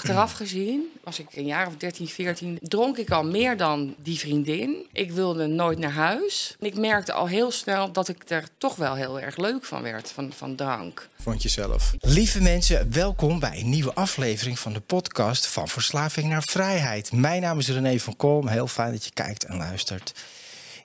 Achteraf gezien, was ik een jaar of 13, 14, dronk ik al meer dan die vriendin. Ik wilde nooit naar huis. Ik merkte al heel snel dat ik er toch wel heel erg leuk van werd, van, van drank. Vond je zelf. Lieve mensen, welkom bij een nieuwe aflevering van de podcast van Verslaving naar Vrijheid. Mijn naam is René van Kolm. Heel fijn dat je kijkt en luistert.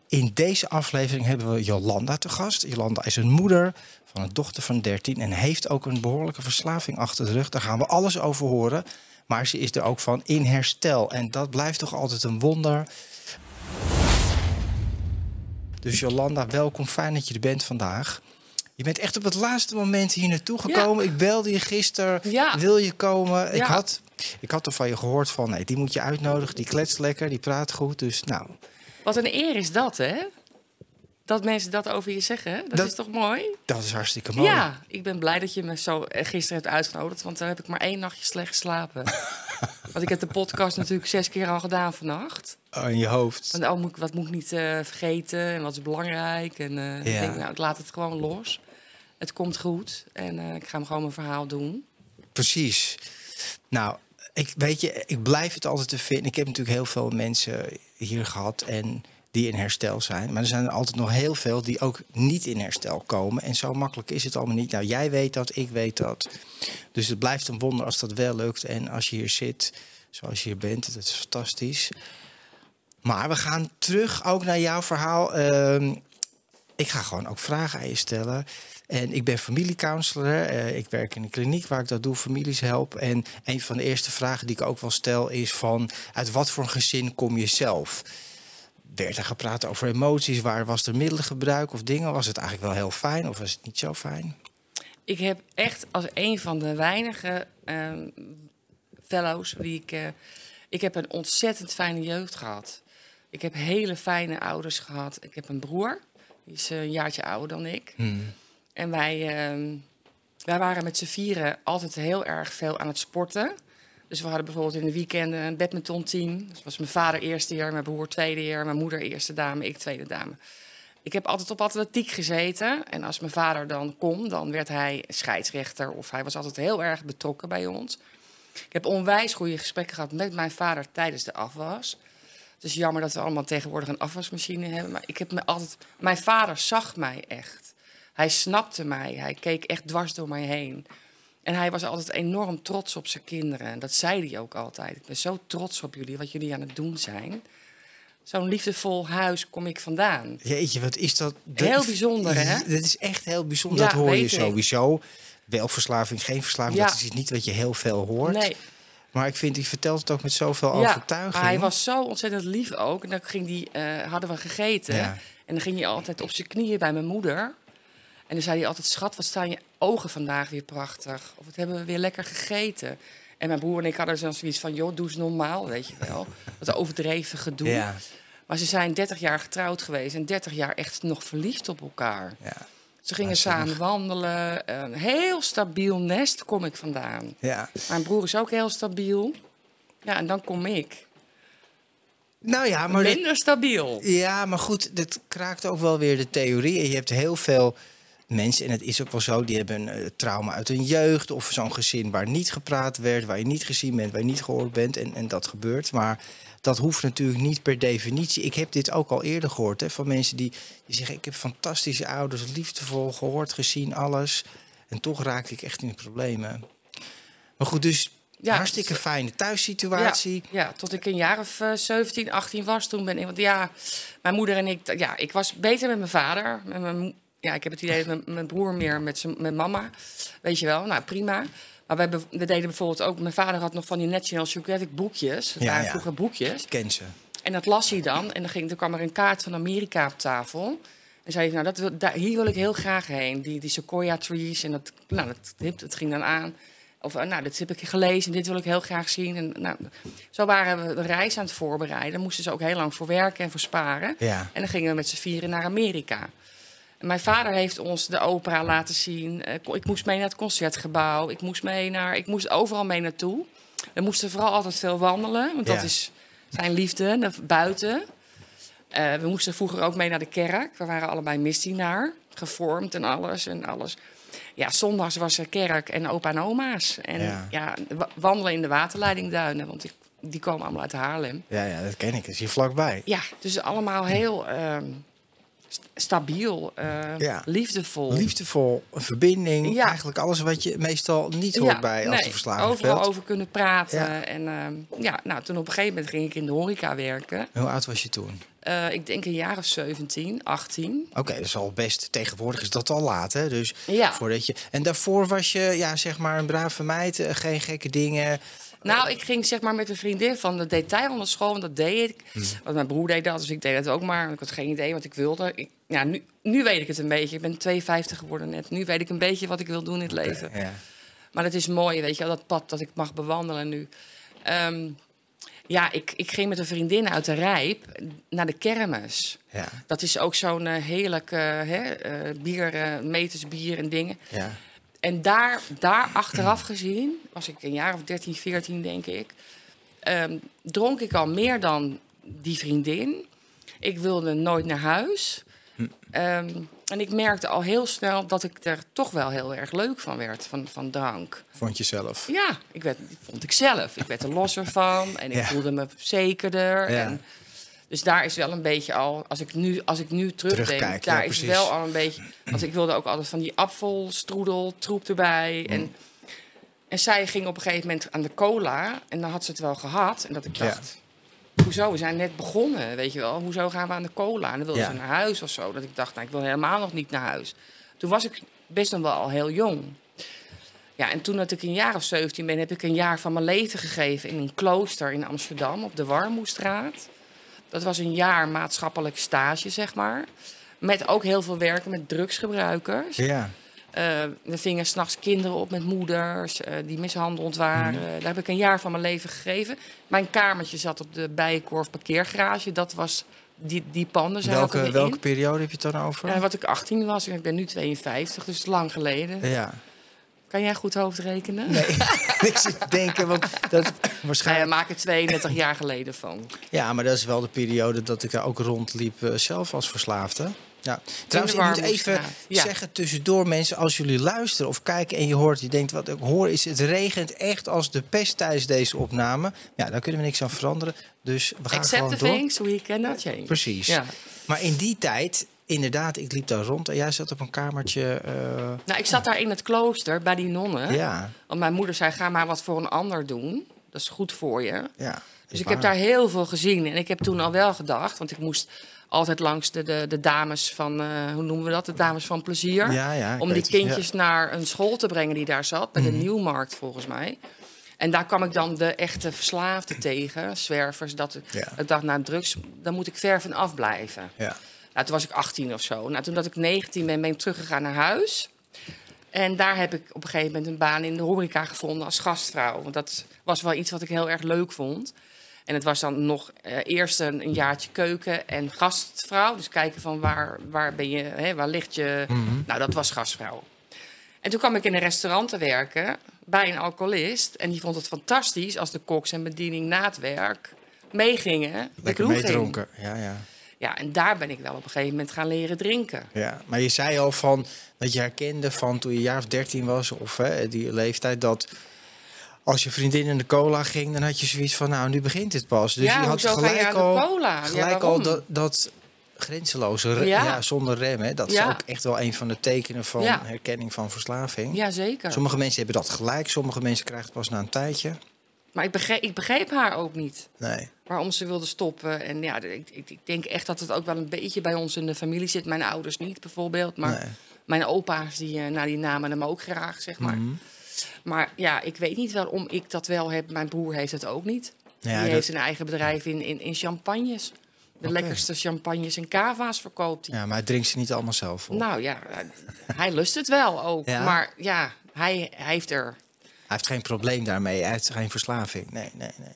In deze aflevering hebben we Jolanda te gast. Jolanda is een moeder van een dochter van 13 en heeft ook een behoorlijke verslaving achter de rug. Daar gaan we alles over horen. Maar ze is er ook van in herstel. En dat blijft toch altijd een wonder. Dus Jolanda, welkom. Fijn dat je er bent vandaag. Je bent echt op het laatste moment hier naartoe gekomen. Ik belde je gisteren. Ja. Wil je komen? Ik, had, ik had er van je gehoord van, nee, die moet je uitnodigen. Die kletst lekker, die praat goed. Dus nou, Wat een eer is dat, hè? Dat mensen dat over je zeggen. Dat, Dat- is toch mooi? dat is hartstikke mooi. Ja, ik ben blij dat je me zo eh, gisteren hebt uitgenodigd. Want dan heb ik maar één nachtje slecht geslapen. want ik heb de podcast natuurlijk zes keer al gedaan vannacht. Oh, in je hoofd. Want oh, moet ik, wat moet ik niet eh, vergeten en wat is belangrijk? En eh, Ja. ik denk, nou, ik laat het gewoon los. Het komt goed en ik ga hem gewoon mijn verhaal doen. Precies. Nou, ik weet je, ik blijf het altijd te vinden. Ik heb natuurlijk heel veel mensen hier gehad en die in herstel zijn. Maar er zijn er altijd nog heel veel die ook niet in herstel komen. En zo makkelijk is het allemaal niet. Nou, jij weet dat, ik weet dat. Dus het blijft een wonder als dat wel lukt. En als je hier zit, zoals je hier bent, dat is fantastisch. Maar we gaan terug ook naar jouw verhaal. Ehm, ik ga gewoon ook vragen aan je stellen. En ik ben familiecounselor. Eh, ik werk in een kliniek waar ik dat doe, families help. En een van de eerste vragen die ik ook wel stel is van... uit wat voor een gezin kom je zelf? Werd er gepraat over emoties? Waar was er middelengebruik of dingen? Was het eigenlijk wel heel fijn of was het niet zo fijn? Ik heb echt als een van de weinige ehm, fellows die ik. eh, ik heb een ontzettend fijne jeugd gehad. Ik heb hele fijne ouders gehad. Ik heb een broer, die is eh, een jaartje ouder dan ik. En wij, ehm, wij waren met z'n vieren altijd heel erg veel aan het sporten. Dus we hadden bijvoorbeeld in de weekenden een badmintonteam. Dus was mijn vader eerste jaar, mijn broer tweede jaar, mijn moeder eerste dame, ik tweede dame. Ik heb altijd op atletiek gezeten. En als mijn vader dan kon, dan werd hij scheidsrechter. Of hij was altijd heel erg betrokken bij ons. Ik heb onwijs goede gesprekken gehad met mijn vader tijdens de afwas. Het is jammer dat we allemaal tegenwoordig een afwasmachine hebben. Maar ik heb me altijd. Mijn vader zag mij echt. Hij snapte mij. Hij keek echt dwars door mij heen. En hij was altijd enorm trots op zijn kinderen. En dat zei hij ook altijd. Ik ben zo trots op jullie, wat jullie aan het doen zijn. Zo'n liefdevol huis kom ik vandaan. Jeetje, wat is dat? Heel bijzonder, hè? Dat is echt heel bijzonder. Ja, dat hoor je ik. sowieso. Wel verslaving, geen verslaving. Ja. Dat is niet wat je heel veel hoort. Nee, Maar ik vind, je vertelt het ook met zoveel ja, overtuiging. hij was zo ontzettend lief ook. En dan ging die, eh, hadden we gegeten. En dan ging hij altijd op zijn knieën bij mijn moeder. En dan zei hij altijd, schat, wat staan je ogen vandaag weer prachtig. Of wat hebben we weer lekker gegeten. En mijn broer en ik hadden zo zoiets van, joh, doe eens normaal, weet je wel. Wat overdreven gedoe. Ja, Maar ze zijn 30 jaar getrouwd geweest en 30 jaar echt nog verliefd op elkaar. ja, Ze gingen samen wandelen. Een heel stabiel nest kom ik vandaan. ja. Mijn broer is ook heel stabiel. Ja, en dan kom ik. Nou ja, maar... dit- Minder stabiel. Ja, maar goed, dat kraakt ook wel weer de theorie. Je hebt heel veel mensen, en het is ook wel zo, die hebben een eh, trauma uit hun jeugd. Of zo'n gezin waar niet gepraat werd, waar je niet gezien bent, waar je niet gehoord bent. En, en dat gebeurt. Maar dat hoeft natuurlijk niet per definitie. Ik heb dit ook al eerder gehoord hè, van mensen die, die zeggen: Ik heb fantastische ouders, liefdevol gehoord, gezien, alles. En toch raakte ik echt in de problemen. Maar goed, dus Ja, hartstikke dus, fijne thuissituatie. Ja, ja, tot ik een jaar of eh, 17, 18 was. Toen ben ik, want ja, mijn moeder en ik, ja, ik was beter met mijn vader. Met mijn, ja, ik heb het idee dat mijn, broer meer met, zijn, met mama. Weet je wel, nou prima. Maar we, deden bijvoorbeeld ook, mijn vader had nog van die National Geographic boekjes. Dat Ja, waren ja. vroeger boekjes. Ken ze. En dat las hij dan. En dan, ging, dan kwam er een kaart van Amerika op tafel. En zei hij, nou, dat wil, daar, hier wil ik heel graag heen. Die, die sequoia trees. En dat, nou, dat, dat, ging dan aan. Of, eh, nou, dit heb ik gelezen. Dit wil ik heel graag zien. En, nou, zo waren we de reis aan het voorbereiden. Daar moesten ze ook heel lang voor werken en voor sparen. Ja. En dan gingen we met z'n vieren naar Amerika. Mijn vader heeft ons de opera laten zien. Eh, Ik moest mee naar het concertgebouw. Ik moest, mee naar, ik moest overal mee naartoe. We moesten vooral altijd veel wandelen, want dat Ja. is zijn liefde, naar buiten. Eh, we moesten vroeger ook mee naar de kerk. We waren allebei misdienaar, gevormd en alles en alles. Ja, zondags was er kerk en opa en oma's. En Ja. ja, wa- wandelen in de waterleidingduinen, want die, die komen allemaal uit Haarlem. Ja, ja, dat ken ik. Dat is hier vlakbij. Ja, dus allemaal heel ehm, stabiel, eh, Ja. liefdevol. Liefdevol, een verbinding. Ja. Eigenlijk alles wat je meestal niet hoort bij als nee, de verslaving overal over kunnen praten. Ja. En ehm, ja, nou, toen op een gegeven moment ging ik in de horeca werken. Hoe oud was je toen? Eh, ik denk een jaar of 17, 18. Oké, dat is al best. Tegenwoordig is dat al laat, hè? Dus Ja. voordat je. En daarvoor was je, ja, zeg maar, een brave meid, eh, geen gekke dingen. Nou, ik ging zeg maar met een vriendin van de detailhandelschool, want dat deed ik. Hmm. Want mijn broer deed dat, dus ik deed dat ook maar. Ik had geen idee wat ik wilde. Ik, ja, nu, nu weet ik het een beetje. Ik ben 52 geworden net. Nu weet ik een beetje wat ik wil doen in het leven. Ja. Maar het is mooi, weet je wel, dat pad dat ik mag bewandelen nu. Ehm, ja, ik, ik ging met een vriendin uit de Rijp naar de kermis. Ja. Dat is ook zo'n heerlijk eh, hè, eh, bier, eh, meters bier en dingen. Ja. En daar, daar achteraf gezien, was ik een jaar of 13, 14 denk ik, ehm, dronk ik al meer dan die vriendin. Ik wilde nooit naar huis. Ehm, en ik merkte al heel snel dat ik er toch wel heel erg leuk van werd, van, van drank. Vond je zelf? Ja, ik werd, vond ik zelf. Ik werd er losser van en ik Ja. voelde me zekerder. Ja. En, dus daar is wel een beetje al, als ik nu, als ik nu terugdenk, Terugkijk, daar ja, is precies. wel al een beetje. Want ik wilde ook altijd van die apfelstroedel, troep erbij. En, en zij ging op een gegeven moment aan de cola en dan had ze het wel gehad. En dat ik Ja. dacht, hoezo? We zijn net begonnen, weet je wel. Hoezo gaan we aan de cola? En dan wilde Ja. ze naar huis of zo. Dat ik dacht, nou, ik wil helemaal nog niet naar huis. Toen was ik best nog wel al heel jong. Ja, en toen dat ik een jaar of 17 ben, heb ik een jaar van mijn leven gegeven in een klooster in Amsterdam op de Warmoestraat. Dat was een jaar maatschappelijk stage, zeg maar. Met ook heel veel werken met drugsgebruikers. Ja. Er vingen s'nachts kinderen op met moeders eh, die mishandeld waren. Daar heb ik een jaar van mijn leven gegeven. Mijn kamertje zat op de Bijenkorf parkeergarage. Dat was die, die panden Welke, welke periode heb je het dan over? Eh, wat ik 18 was en ik ben nu 52, dus lang geleden. ja. Kan jij goed hoofdrekenen? Nee, ik zit te denken, want dat Nou ja, waarschijnlijk... maak er 32 jaar geleden van. Ja, maar dat is wel de periode dat ik daar ook rondliep eh, zelf als verslaafde. Ja. Trouwens, ik moet even ja. zeggen tussendoor mensen, als jullie luisteren of kijken en je hoort, je denkt wat ik hoor is het regent echt als de pest tijdens deze opname. Ja, daar kunnen we niks aan veranderen. Dus we gaan gewoon the door. things we cannot change. Precies. Ja. Maar in die tijd, inderdaad, ik liep daar rond en jij zat op een kamertje. eh, Nou, ik zat daar in het klooster bij die nonnen. ja, Want mijn moeder zei, ga maar wat voor een ander doen. Dat is goed voor je. ja. Dus ik heb daar heel veel gezien. En ik heb toen al wel gedacht, want ik moest altijd langs de, de, de dames van, eh, hoe noemen we dat? De dames van plezier. Ja, ja, om die het, kindjes naar een school te brengen die daar zat, bij de Nieuwmarkt volgens mij. En daar kwam ik dan de echte verslaafden tegen, zwervers. Dat ik, Ja. ik dacht, nou, drugs, daar moet ik ver van afblijven. Ja. Nou, toen was ik 18 of zo. Nou, toen dat ik 19 ben, ben ik teruggegaan naar huis. En daar heb ik op een gegeven moment een baan in de horeca gevonden als gastvrouw. Want dat was wel iets wat ik heel erg leuk vond. En het was dan nog eh, eerst een, een jaartje keuken en gastvrouw. Dus kijken van waar, waar ben je, hè, waar ligt je... Nou, dat was gastvrouw. En toen kwam ik in een restaurant te werken bij een alcoholist. En die vond het fantastisch als de koks en bediening na het werk meegingen. Lekker meedronken. Ja, ja. Ja, en daar ben ik wel op een gegeven moment gaan leren drinken. Ja, maar je zei al van dat je herkende van toen je jaar of dertien was, of hè, die leeftijd, dat als je vriendin in de cola ging, dan had je zoiets van, nou, nu begint het pas. Dus ja, je had je gelijk al, cola? Ja, gelijk al dat, dat grenzeloze, re- Ja. zonder rem, hè, dat is ook echt wel een van de tekenen van herkenning van verslaving. Ja, zeker. Sommige mensen hebben dat gelijk, sommige mensen krijgen het pas na een tijdje. Maar ik begreep, ik begreep haar ook niet. Nee. Waarom ze wilde stoppen. En ja, ik, ik, ik denk echt dat het ook wel een beetje bij ons in de familie zit. Mijn ouders niet bijvoorbeeld. Maar Nee. mijn opa's, die, eh, nou, die namen hem ook graag, zeg maar. Mhm. Maar ja, ik weet niet waarom ik dat wel heb. Mijn broer heeft het ook niet. Ja, die dat- heeft een eigen bedrijf in, in, in champagnes. De lekkerste champagnes en cava's verkoopt hij. Ja, maar hij drinkt ze niet allemaal zelf op. Nou ja, hij- hij lust het wel ook. Ja? Maar ja, hij, hij heeft er Hij heeft geen probleem daarmee. Hij heeft geen verslaving. Nee, nee, nee.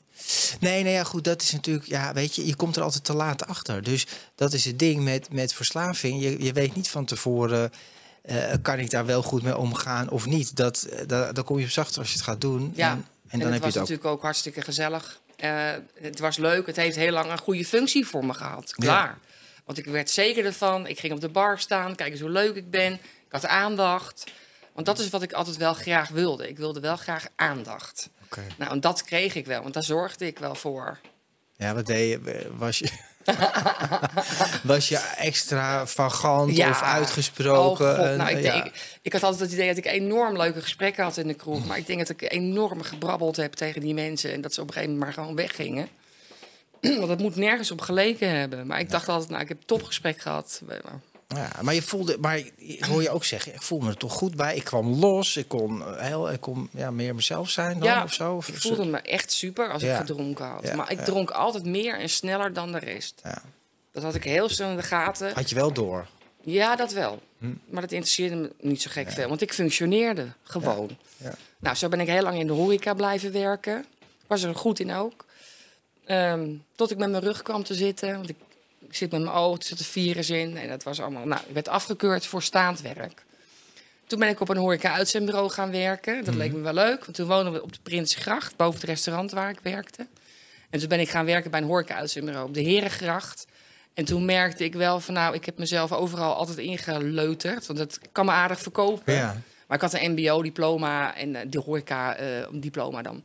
Nee, nee, ja, goed. Dat is natuurlijk, ja, weet je, je komt er altijd te laat achter. Dus dat is het ding met, met verslaving. Je, je weet niet van tevoren, eh, kan ik daar wel goed mee omgaan of niet. Dat, eh, daar, daar kom je op zachter als je het gaat doen. Ja. En En dan het heb je was het ook. natuurlijk ook hartstikke gezellig. Eh, het was leuk. Het heeft heel lang een goede functie voor me gehad. Klaar. Want ik werd zeker ervan. Ik ging op de bar staan. Kijk eens hoe leuk ik ben. Ik had aandacht. Want dat is wat ik altijd wel graag wilde. Ik wilde wel graag aandacht. Oké. Nou, en dat kreeg ik wel. Want daar zorgde ik wel voor. Ja, wat deed je? Was je, was je extravagant Ja. of uitgesproken? Oh god, nou, ik, ja. denk- ik, ik had altijd het idee dat ik enorm leuke gesprekken had in de kroeg. Maar ik denk dat ik enorm gebrabbeld heb tegen die mensen. En dat ze op een gegeven moment maar gewoon weggingen. Want het moet nergens op geleken hebben. Maar ik dacht altijd, nou, ik heb een topgesprek gehad. Ja, maar je voelde, maar hoor je ook zeggen, ik voel me er toch goed bij. Ik kwam los, ik kon, eh, heel, ik kon ja, meer mezelf zijn dan Ja, of zo. Of, ik voelde me echt super als Ja. ik gedronken had. Ja, maar ik dronk altijd meer en sneller dan de rest. Ja. Dat had ik heel snel in de gaten. Had je wel door. Ja, dat wel. Hm. Maar dat interesseerde me niet zo gek veel. Want ik functioneerde gewoon. Ja. Nou, zo ben ik heel lang in de horeca blijven werken. Was er goed in ook. Ehm, tot ik met mijn rug kwam te zitten. Want ik, ik zit met mijn ogen, er zitten virus in. En dat was allemaal... Nou, ik werd afgekeurd voor staand werk. Toen ben ik op een horeca-uitzendbureau gaan werken. Dat leek me wel leuk, want toen woonden we op de Prinsgracht... boven het restaurant waar ik werkte. En toen ben ik gaan werken bij een horeca-uitzendbureau op de Herengracht. En toen merkte ik wel van... nou, ik heb mezelf overal altijd ingeleuterd. Want dat kan me aardig verkopen. Ja. Maar ik had een mbo-diploma en eh, de horeca-diploma dan.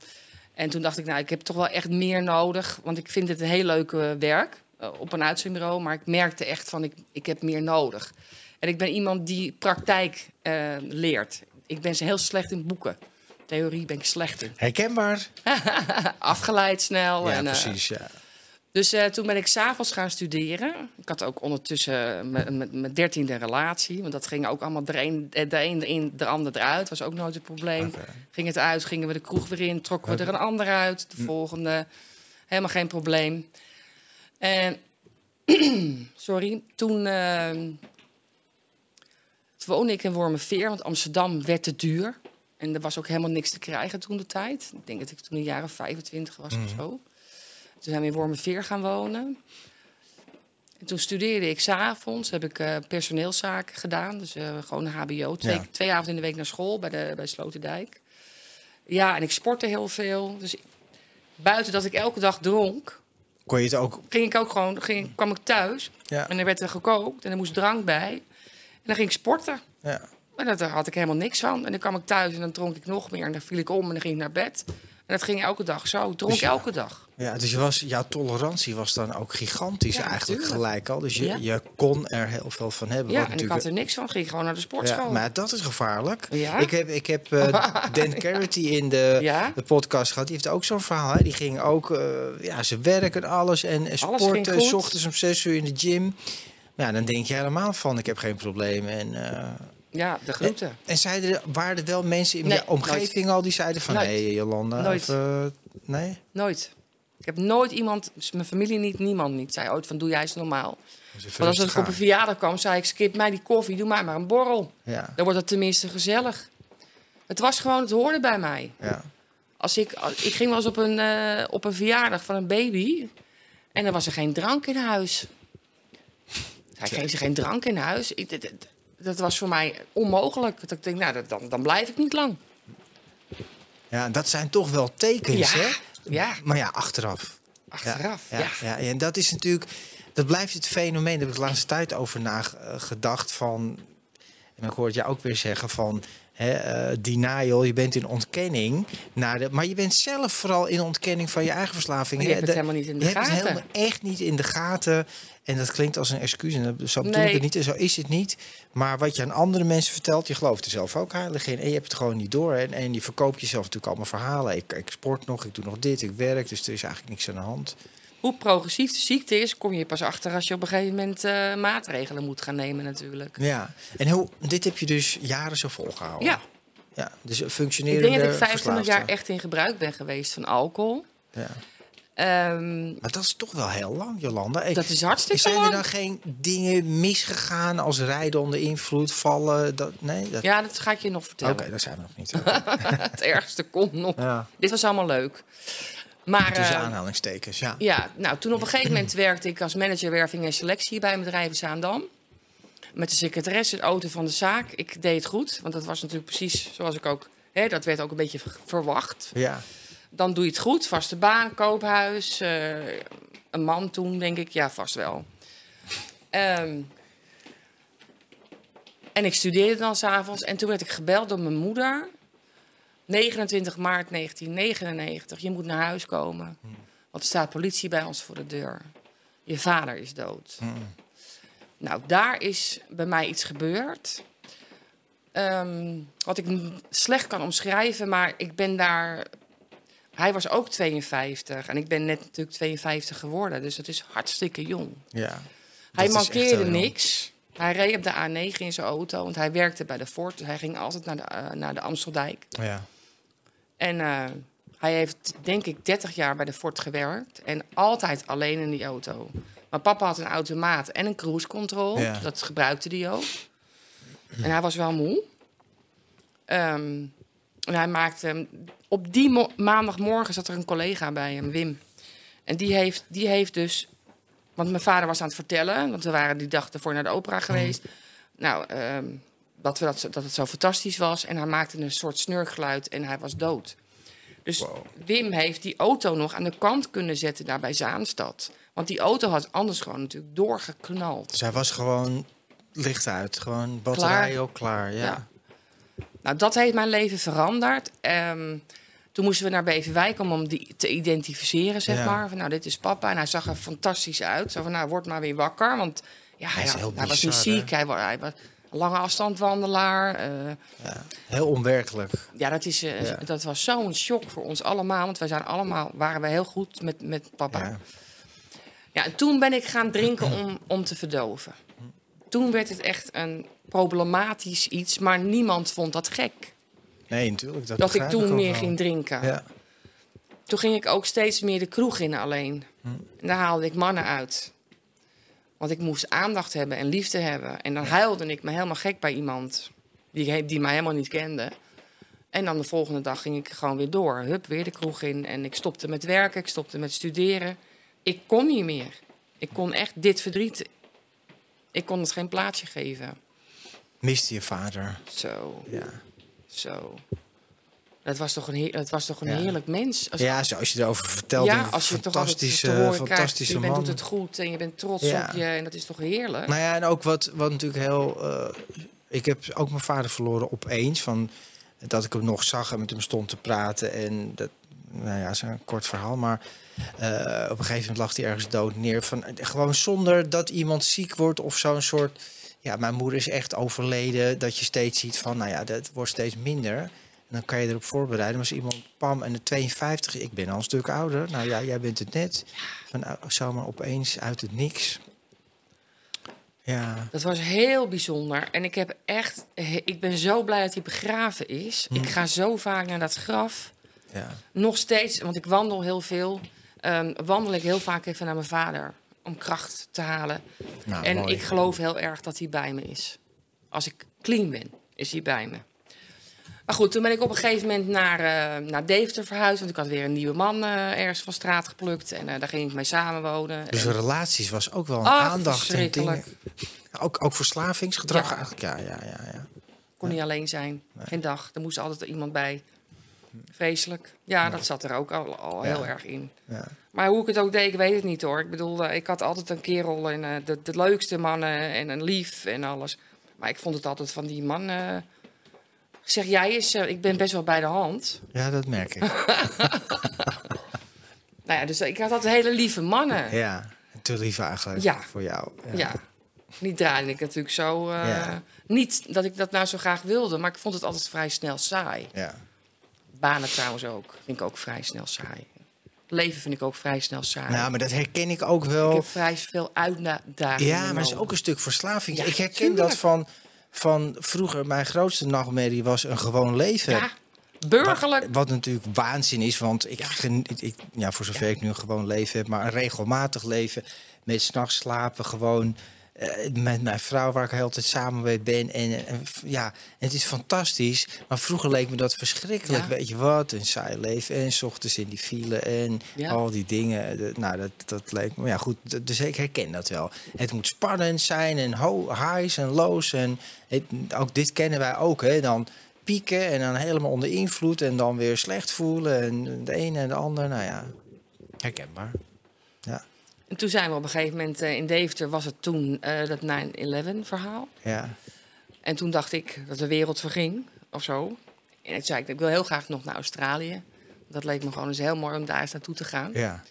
En toen dacht ik, nou, ik heb toch wel echt meer nodig. Want ik vind het een heel leuk eh, werk eh, op een uitzendbureau. Maar ik merkte echt van, ik, ik heb meer nodig. En ik ben iemand die praktijk eh, leert. Ik ben heel slecht in boeken. Theorie ben ik slecht in. Herkenbaar? Afgeleid snel. Ja, en, eh, precies. Ja. dus eh, toen ben ik s'avonds gaan studeren. Ik had ook ondertussen mijn- dertiende relatie. Want dat ging ook allemaal de een, eh, de een in, de ander eruit. Was ook nooit een probleem. Ging het uit, gingen we de kroeg weer in. Trokken we er een ander uit. De volgende. Helemaal geen probleem. En, sorry, toen... toen woonde ik in Wormerveer, want Amsterdam werd te duur. En er was ook helemaal niks te krijgen toen de tijd. Ik denk dat ik toen een jaar of 25 was of zo. Toen zijn we in Wormerveer gaan wonen. En toen studeerde ik s'avonds, heb ik eh, personeelszaken gedaan. Dus eh, gewoon een hbo. Twee, Ja. twee avonden in de week naar school bij, de, bij Sloterdijk. Ja, en ik sportte heel veel. Dus buiten dat ik elke dag dronk, Kon je het ook... ging ik ook gewoon, ging, kwam ik thuis. Ja. En er werd er gekookt en er moest drank bij. En dan ging ik sporten. Ja. Maar daar had ik helemaal niks van. En dan kwam ik thuis en dan dronk ik nog meer. En dan viel ik om en dan ging ik naar bed. En dat ging elke dag zo. Ik dronk Dus ja. elke dag. Ja, dus je was, jouw tolerantie was dan ook gigantisch Ja, eigenlijk gelijk al. Dus je, Ja. je kon er heel veel van hebben. Ja, en ik had er niks van. Ging gewoon naar de sportschool. Ja, maar dat is gevaarlijk. Ik heb, ik heb eh, Dan Carity in de, de podcast gehad. Die heeft ook zo'n verhaal. Hè. Die ging ook, eh, ja, ze werken en alles. En, Alles sporten, s ochtends om zes uur in de gym. Ja, dan denk je helemaal van, ik heb geen probleem. En, eh, Ja, de groeten. en zeiden er, waren er wel mensen in Nee, je omgeving al die zeiden van... Nooit. Nee, Jolanda. Nooit. Of, eh, nee? Nooit. Ik heb nooit iemand, dus mijn familie niet, niemand niet, zei ooit van doe jij eens normaal. Dus Want als ik op een verjaardag kwam, zei ik skip mij die koffie, doe mij maar een borrel. Ja, Dan wordt het tenminste gezellig. Het was gewoon, het hoorde bij mij. ja. Als ik, als- ik ging wel eens op een, eh, op een verjaardag van een baby. En dan was er geen drank in huis. Hij kreeg ze geen drank in huis. Ik, dat was voor mij onmogelijk. Dat ik denk, nou, dat- dan, dan blijf ik niet lang. ja, dat zijn toch wel tekens, Ja, hè? ja. Maar ja, achteraf. Achteraf, ja, ja. En dat is natuurlijk, dat blijft het fenomeen. Daar heb ik de laatste tijd over nagedacht van. En ik hoor het jou ook weer zeggen van. Hè, eh, denial, je bent in ontkenning. Naar de, maar je bent zelf vooral in ontkenning van je eigen verslaving. Maar je hebt het helemaal niet in de je hebt het gaten. helemaal echt niet in de gaten. En dat klinkt als een excuus. En dat- zo bedoel ik Nee. het niet. En zo is het niet. Maar wat je aan andere mensen vertelt, je gelooft er zelf ook heilig in. En je hebt het gewoon niet door. En, en je verkoopt jezelf natuurlijk allemaal verhalen. Ik, ik sport nog, ik doe nog dit, ik werk. Dus er is eigenlijk niks aan de hand. Hoe progressief de ziekte is, kom je pas achter als je op een gegeven moment eh, maatregelen moet gaan nemen natuurlijk. Ja, en hoe, dit heb je dus jaren zo volgehouden. Ja, ja dus ik functionerende denk dat ik 25 jaar echt in gebruik ben geweest van alcohol. Ja. Ehm, Maar dat is toch wel heel lang, Jolanda. Ik- dat is hartstikke Zijn er lang. dan geen dingen misgegaan als rijden onder invloed, vallen? Dat, nee? Dat... Ja, dat ga ik je nog Oké, vertellen. daar zijn we nog niet. het ergste komt nog. ja. Dit was allemaal leuk. Maar Tussen eh, aanhalingstekens, ja. ja, nou, toen op een gegeven moment werkte ik als manager werving en selectie bij in Zaandam. Met de secretaresse, de auto van de zaak. Ik deed het goed, want dat was natuurlijk precies zoals ik ook... Hè, dat werd ook een beetje verwacht. Ja, dan doe je het goed. Vaste baan, koophuis. eh, een man toen, denk ik. Ja, vast wel. Ehm, en ik studeerde dan s'avonds. En toen werd ik gebeld door mijn moeder. 29 maart 1999. Je moet naar huis komen. Want er staat politie bij ons voor de deur. Je vader is dood. Nou, daar is bij mij iets gebeurd. Ehm, wat ik slecht kan omschrijven, maar ik ben daar. Hij was ook 52 en ik ben net natuurlijk 52 geworden, dus dat is hartstikke jong. Ja. Hij mankeerde niks. Hij reed op de A9 in zijn auto, want hij werkte bij de Ford. Dus hij ging altijd naar de, eh, naar de Amsteldijk. Ja. En eh, hij heeft, denk ik, 30 jaar bij de Ford gewerkt. En altijd alleen in die auto. Maar papa had een automaat en een cruise control. Ja. Dat gebruikte hij ook. En hij was wel moe. Ehm, en hij maakte... Op die mo- maandagmorgen zat er een collega bij hem, Wim. En die heeft, die heeft dus... Want mijn vader was aan het vertellen... want we waren die dag ervoor naar de opera geweest. Nou, ehm, dat, we dat, dat het zo fantastisch was. En hij maakte een soort snurkgeluid en hij was dood. Dus Wow. Wim heeft die auto nog aan de kant kunnen zetten daar bij Zaanstad. Want die auto had anders gewoon natuurlijk doorgeknald. Dus hij was gewoon licht uit. Gewoon batterij Klaar. ook klaar. Ja. Ja. Nou, dat heeft mijn leven veranderd. Ehm, toen moesten we naar Beverwijk om hem die te identificeren, zeg Ja. maar. Van, nou, dit is papa. En hij zag er fantastisch uit. Zo van, nou, word maar weer wakker. Want ja, hij, had- heel hij was niet ziek. Hij was, hij was lange afstandwandelaar. eh, Heel onwerkelijk. Ja, dat, is, eh, Ja. dat was zo'n shock voor ons allemaal. Want wij zijn allemaal, waren we heel goed met, met papa. Ja. Ja. en toen ben ik gaan drinken om, om te verdoven. Toen werd het echt een problematisch iets, maar niemand vond dat gek. Nee, natuurlijk. Dat, Dat ik toen meer wel. ging drinken. Ja. Toen ging ik ook steeds meer de kroeg in alleen. Hm. En daar haalde ik mannen uit. Want ik moest aandacht hebben en liefde hebben. En dan huilde ik me helemaal gek bij iemand die, die mij helemaal niet kende. En dan de volgende dag ging ik gewoon weer door. Hup, weer de kroeg in. En ik stopte met werken, ik stopte met studeren. Ik kon niet meer. Ik kon echt dit verdriet... Ik kon het geen plaatsje geven. Miste je vader. Zo, Ja. zo. Dat was toch een, dat was toch een Ja. heerlijk mens? Als ja, zoals je erover vertelt. ja, als je toch altijd te fantastische, horen krijgt, fantastische je bent, man. doet het goed en je bent trots Ja. op je. En dat is toch heerlijk? Nou ja, en ook wat, wat natuurlijk heel. eh, ik heb ook mijn vader verloren opeens. Van, dat ik hem nog zag en met hem stond te praten. En dat, nou ja, is een kort verhaal. Maar eh, op een gegeven moment lag hij ergens dood neer. Van, gewoon zonder dat iemand ziek wordt of zo'n soort. Ja, mijn moeder is echt overleden. Dat je steeds ziet van, nou ja, dat wordt steeds minder. Dan kan je erop voorbereiden. Maar als iemand pam en de 52, ik ben al een stuk ouder. Nou ja, jij bent het net. Van nou, zomaar opeens uit het niks. Ja. Dat was heel bijzonder. En ik heb echt, ik ben zo blij dat hij begraven is. Hm. Ik ga zo vaak naar dat graf. Ja. Nog steeds, want ik wandel heel veel. ehm, wandel ik heel vaak even naar mijn vader. Om kracht te halen. Nou, en mooi. ik geloof heel erg dat hij bij me is. Als ik clean ben, is hij bij me. Maar goed, toen ben ik op een gegeven moment naar, eh, naar Deventer verhuisd. Want ik had weer een nieuwe man eh, ergens van straat geplukt. En eh, daar ging ik mee samenwonen. Dus En- relaties was ook wel een Ach, aandacht en dingen. Ook, ook verslavingsgedrag Ja. eigenlijk. Ja, ja, ja, ja. kon niet alleen zijn. Geen dag. Er moest altijd iemand bij. Vreselijk. Ja, dat zat er ook al, al heel erg in. ja. Maar hoe ik het ook deed, ik weet het niet hoor. Ik bedoel, ik had altijd een kerel en de, de leukste mannen en een lief en alles. Maar ik vond het altijd van die man. Zeg jij eens, eh, ik ben best wel bij de hand. Ja, dat merk ik. Nou ja, dus ik had altijd hele lieve mannen. Ja. ja, te lief eigenlijk Ja. voor jou. Die draaide ik natuurlijk zo. eh, Ja. Niet dat ik dat nou zo graag wilde, maar ik vond het altijd vrij snel saai. ja. Banen trouwens ook. Vind ik ook vrij snel saai. Leven vind ik ook vrij snel saai. Nou, maar dat herken ik ook ik wel. heb vrij veel uitdagingen. Ja, maar het is ook een stuk verslaving. Ja, ik herken tuurlijk. dat van, van vroeger. Mijn grootste nachtmerrie was een gewoon leven. Ja, burgerlijk. Wat, wat natuurlijk waanzin is, want ik, geniet- ik, ja, voor zover ik nu een gewoon leven heb, maar een regelmatig leven met s'nachts slapen, gewoon eh, met mijn vrouw waar ik heel tijd samen mee ben. En, en f- ja, het is fantastisch. Maar vroeger leek me dat verschrikkelijk. Ja. Weet je wat? Een saai leven. En s ochtends in die file en Ja. al die dingen. De- nou, dat, dat leek me. Ja, goed. Dus ik herken dat wel. Het moet spannend zijn en highs en lows. En het, ook dit kennen wij ook. Hè? Dan pieken en dan helemaal onder invloed en dan weer slecht voelen. En de ene en de ander, nou ja, herkenbaar. En toen zijn we op een gegeven moment eh, in Deventer, was het toen eh, dat 9-11 verhaal. ja, En toen dacht ik dat de wereld verging of zo. En toen zei ik, ik wil heel graag nog naar Australië. Dat leek me gewoon eens heel mooi om daar eens naartoe te gaan. ja.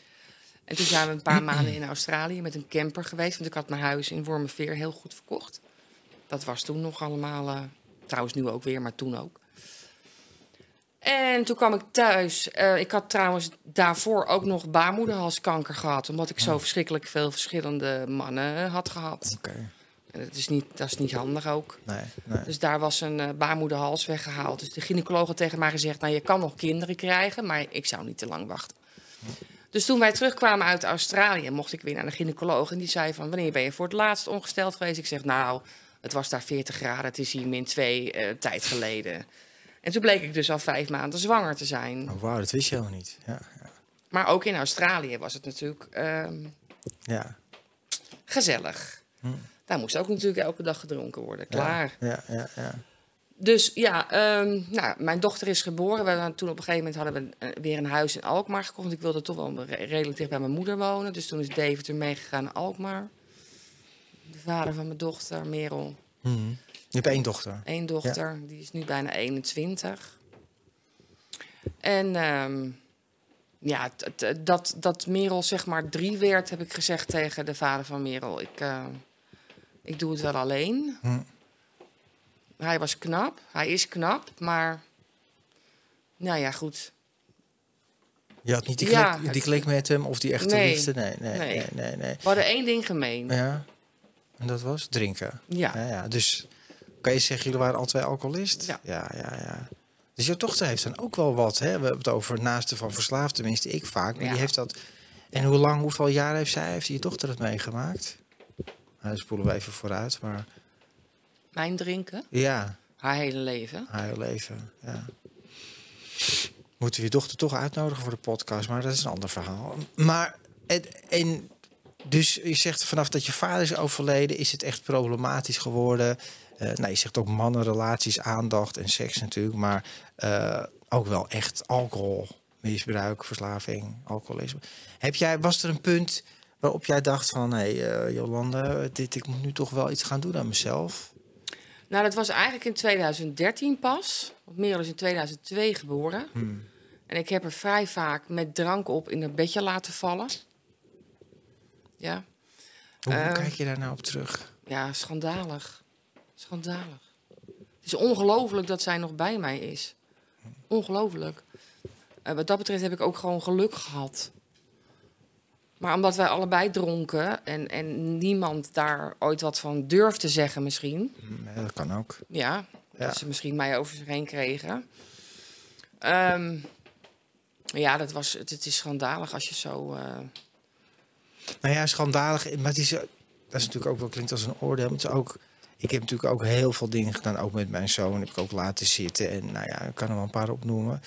En toen zijn we een paar maanden in Australië met een camper geweest. Want ik had mijn huis in Wormerveer heel goed verkocht. Dat was toen nog allemaal, eh, trouwens nu ook weer, maar toen ook. En toen kwam ik thuis. Eh, ik had trouwens daarvoor ook nog baarmoederhalskanker gehad. Omdat ik zo verschrikkelijk veel verschillende mannen had gehad. Oké, En dat is niet, dat is niet handig ook. nee, nee. Dus daar was een eh, baarmoederhals weggehaald. Dus de gynaecoloog had tegen mij gezegd... nou, je kan nog kinderen krijgen, maar ik zou niet te lang wachten. Dus toen wij terugkwamen uit Australië... mocht ik weer naar de gynaecoloog. En die zei van, wanneer ben je voor het laatst ongesteld geweest? Ik zeg, nou, het was daar 40 graden. Het is hier min 2 eh, tijd geleden. En toen bleek ik dus al vijf maanden zwanger te zijn. Oh, wauw, dat wist je helemaal niet. Ja, ja. Maar ook in Australië was het natuurlijk ehm, ja. gezellig. Daar moest ook natuurlijk elke dag gedronken worden. Klaar. Ja, ja, ja. Dus ja, ehm, nou, mijn dochter is geboren. We toen op een gegeven moment hadden we eh, weer een huis in Alkmaar gekocht. Want ik wilde toch wel re- redelijk dicht bij mijn moeder wonen. Dus toen is David er meegegaan naar Alkmaar. De vader van mijn dochter, Merel. Mhm. Je hebt één dochter. Eén dochter, die is nu bijna 21. En ehm, ja, dat, dat Merel zeg maar drie werd, heb ik gezegd tegen de vader van Merel. Ik, eh, ik doe het wel alleen. Hm. Hij was knap, hij is knap, maar nou ja, goed. Je had niet die Ja, klik, die klik met hem of die echte Nee. liefde? Nee, nee, nee, Nee. nee. nee, We hadden één ding gemeen. Ja. En dat was drinken. Ja. Ja, ja. Dus kan je zeggen, jullie waren alle twee alcoholist? Ja. ja, ja. ja. Dus jouw dochter heeft dan ook wel wat. Hè? We hebben het over naaste van verslaafd, tenminste ik vaak. Maar die heeft dat. En hoe lang, hoeveel jaar heeft zij, heeft je dochter het meegemaakt? Nou, spoelen we even vooruit, maar Mijn drinken, ja, haar hele leven. haar heel leven. Ja. Moeten we je dochter toch uitnodigen voor de podcast, maar dat is een ander verhaal. Maar het, en dus je zegt vanaf dat je vader is overleden, is het echt problematisch geworden. Eh nou, je zegt ook mannen, relaties, aandacht en seks natuurlijk, maar eh, ook wel echt alcohol, misbruik, verslaving, alcoholisme. Heb jij, was er een punt waarop jij dacht van, hé hey, Jolande, dit, ik moet nu toch wel iets gaan doen aan mezelf? Nou, dat was eigenlijk in 2013 pas. Want Merel is in 2002 geboren. Hmm. En ik heb haar vrij vaak met drank op in haar bedje laten vallen. Ja, Hoe, hoe Eh. kijk je daar nou op terug? ja schandalig. Schandalig. Het is ongelooflijk dat zij nog bij mij is. Ongelooflijk. Eh, wat dat betreft heb ik ook gewoon geluk gehad. Maar omdat wij allebei dronken en, en niemand daar ooit wat van durfde zeggen misschien... Nee, dat kan ook. Ja, Ja. dat ze misschien mij over zich heen kregen. Ehm, ja, dat was, het, het is schandalig als je zo... eh, Nou ja, schandalig. Maar het is, dat is natuurlijk ook wel klinkt als een oordeel. Maar het is ook, ik heb natuurlijk ook heel veel dingen gedaan. Ook met mijn zoon heb ik ook laten zitten. En nou ja, ik kan er wel een paar opnoemen.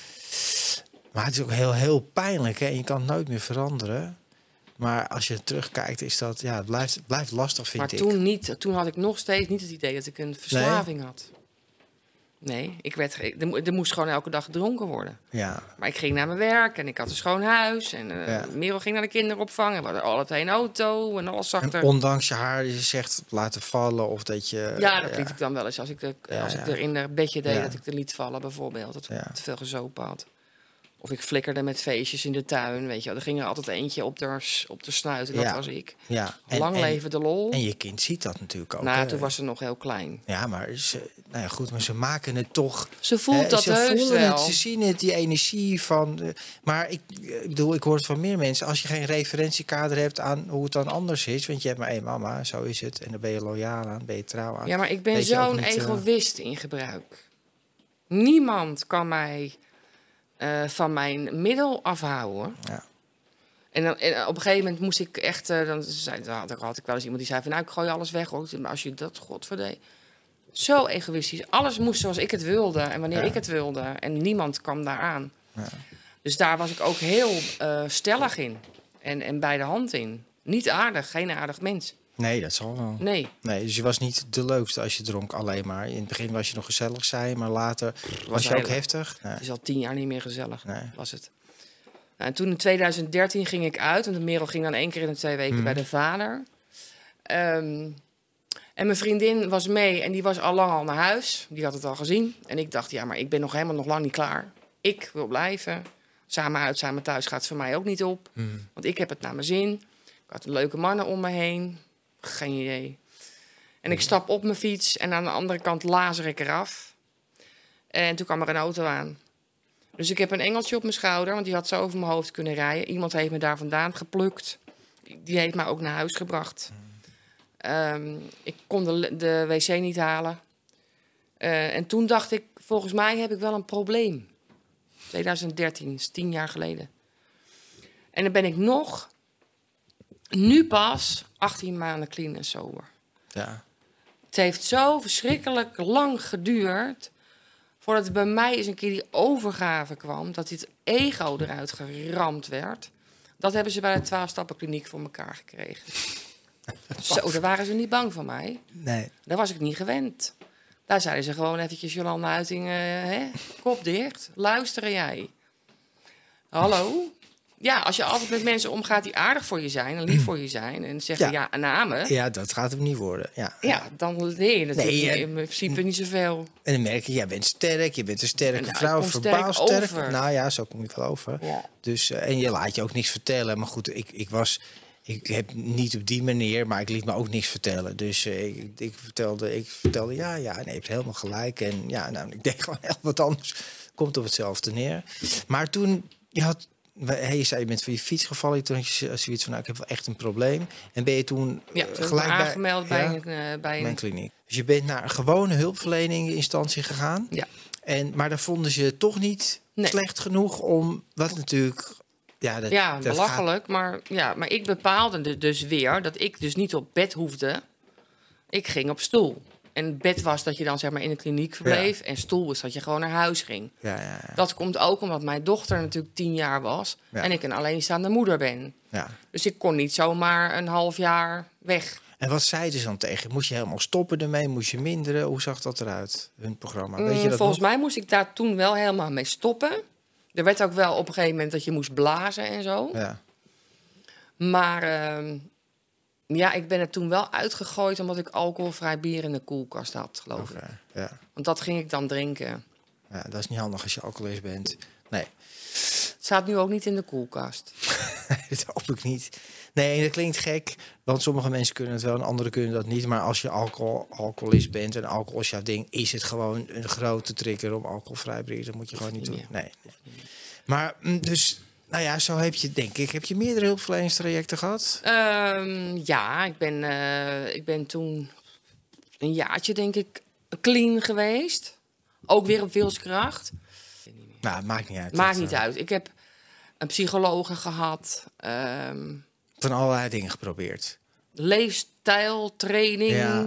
Maar het is ook heel, heel pijnlijk. Hè? En je kan het nooit meer veranderen. Maar als je terugkijkt, is dat, ja, het blijft, het blijft lastig, vind maar ik. toen niet. Toen had ik nog steeds niet het idee dat ik een verslaving had. Nee, ik werd, er, mo- moest gewoon elke dag gedronken worden. Ja, Maar ik ging naar mijn werk en ik had een schoon huis. En Ja. Merel ging naar de kinderopvang. En we hadden alle twee een auto en alles zag en er... ondanks je haar, je zegt laten vallen of dat je... Ja, dat liet ik dan wel eens. Als ik, de, als ik er in een bedje deed, dat ik er liet vallen bijvoorbeeld. Dat ik te veel gezopen had. Of ik flikkerde met feestjes in de tuin, weet je wel. Er ging er altijd eentje op de, op de snuit en dat Ja. was ik. ja. En, Lang en, leven de lol. en je kind ziet dat natuurlijk ook. nou, hè. toen was ze nog heel klein. Ja, maar ze, nou ja, goed, maar ze maken het toch Ze voelt Hè, dat ze heus voelen wel. Het, ze zien het, die energie van. eh, maar ik, ik bedoel, ik hoor het van meer mensen. Als je geen referentiekader hebt aan hoe het dan anders is. Want je hebt maar één mama, zo is het. En daar ben je loyaal aan, ben je trouw aan. Ja, maar ik ben zo'n eh, egoïst in gebruik. Niemand kan mij eh, van mijn middel afhouden. Ja. En, dan, en op een gegeven moment moest ik echt... eh, dan, zei, dan had, ik, had ik wel eens iemand die zei van... nou, ik gooi alles weg. hoor. Maar als je dat godverdeed... Zo egoïstisch. Alles moest zoals ik het wilde en wanneer Ja. ik het wilde. En niemand kwam daaraan. Ja. Dus daar was ik ook heel eh, stellig in. En, en bij de hand in. Niet aardig, geen aardig mens. Nee, dat zal wel. Nee, Nee, dus je was niet de leukste als je dronk alleen maar. In het begin was je nog gezellig, zei je, maar later was, je ook heftig. Nee. het is al tien jaar niet meer gezellig, Nee. was het. Nou, en toen in 2013 ging ik uit, want de Merel ging dan één keer in de twee weken Mhm. bij de vader. Ehm, en mijn vriendin was mee en die was al lang al naar huis. Die had het al gezien. En ik dacht, ja, maar ik ben nog helemaal nog lang niet klaar. Ik wil blijven. Samen uit, samen thuis gaat voor mij ook niet op. Mm. Want ik heb het naar mijn zin. Ik had leuke mannen om me heen. Geen idee. En ik stap op mijn fiets en aan de andere kant lazer ik eraf. En toen kwam er een auto aan. Dus ik heb een engeltje op mijn schouder, want die had zo over mijn hoofd kunnen rijden. Iemand heeft me daar vandaan geplukt. Die heeft mij ook naar huis gebracht. Ehm, ik kon de, de wc niet halen. Eh, en toen dacht ik, volgens mij heb ik wel een probleem. 2013, is tien jaar geleden. En dan ben ik nog, nu pas, 18 maanden clean en sober. Ja. Het heeft zo verschrikkelijk lang geduurd voordat er bij mij eens een keer die overgave kwam, dat dit ego eruit geramd werd. Dat hebben ze bij de 12 stappen kliniek voor elkaar gekregen. Zo, daar waren ze niet bang voor mij. Nee. Daar was ik niet gewend. Daar zeiden ze gewoon eventjes, Jolanda Uiting, hè? kop dicht, luisteren jij. Hallo? Ja, als je altijd met mensen omgaat die aardig voor je zijn en lief voor je zijn en zeggen ja, Ja. namen, Ja, dat gaat hem niet worden. Ja. ja, dan leer je natuurlijk Nee, eh, in principe niet zoveel. En dan merk je, jij bent sterk, je bent een sterke Nou, ik vrouw, verbaal sterk. Nou ja, zo kom ik wel over. Ja. Dus, eh, en je laat je ook niks vertellen. Maar goed, ik, ik was. Ik heb niet op die manier, maar ik liet me ook niks vertellen. Dus eh, ik, ik, vertelde, ik vertelde, ja, ja, nee, je hebt helemaal gelijk. En ja, nou, ik deed gewoon heel wat anders. Komt op hetzelfde neer. Maar toen, je had, hey, je zei, je bent van je fiets gevallen. Toen had je zoiets van, nou, ik heb wel echt een probleem. En ben je toen Ja, eh, gelijk bij, aangemeld bij, ja, een, eh, bij mijn een... kliniek. Dus je bent naar een gewone hulpverlening instantie gegaan. Ja. En, maar daar vonden ze toch niet Nee. slecht genoeg om, wat natuurlijk... Ja, dat, Ja, dat gaat- belachelijk. Maar, ja, maar ik bepaalde de- dus weer dat ik dus niet op bed hoefde. Ik ging op stoel. En bed was dat je dan zeg maar in de kliniek verbleef. En stoel is dat je gewoon naar huis ging. ja, ja, Dat komt ook omdat mijn dochter natuurlijk tien jaar was. En ik een alleenstaande moeder ben. ja. Dus ik kon niet zomaar een half jaar weg. En wat zeiden ze dan tegen? Moest je helemaal stoppen ermee? Moest je minderen? Hoe zag dat eruit, hun programma? Weet je Mm, dat Volgens nog? mij moest ik daar toen wel helemaal mee stoppen. Er werd ook wel op een gegeven moment dat je moest blazen en zo. Ja. Maar ehm, ja, ik ben er toen wel uitgegooid omdat ik alcoholvrij bier in de koelkast had, geloof ik. Ja. Want dat ging ik dan drinken. ja, dat is niet handig als je alcoholist bent. Nee, Het staat nu ook niet in de koelkast. dat hoop ik niet. Nee, dat klinkt gek, want sommige mensen kunnen het wel en anderen kunnen dat niet. Maar als je alcohol, alcoholist bent en alcohol is jouw ding, is het gewoon een grote trigger om alcoholvrij bier. Dat moet je gewoon niet doen. nee. Maar mm, dus, nou ja, zo heb je, denk ik, heb je meerdere hulpverleningstrajecten gehad? Ehm, ja, ik ben, eh, ik ben toen een jaartje, denk ik, clean geweest. Ook weer op wilskracht. Nou, het maakt niet uit. Maakt Dat, niet eh, uit. Ik heb een psychologe gehad. ehm, Van allerlei dingen geprobeerd. leefstijl, training. Ja.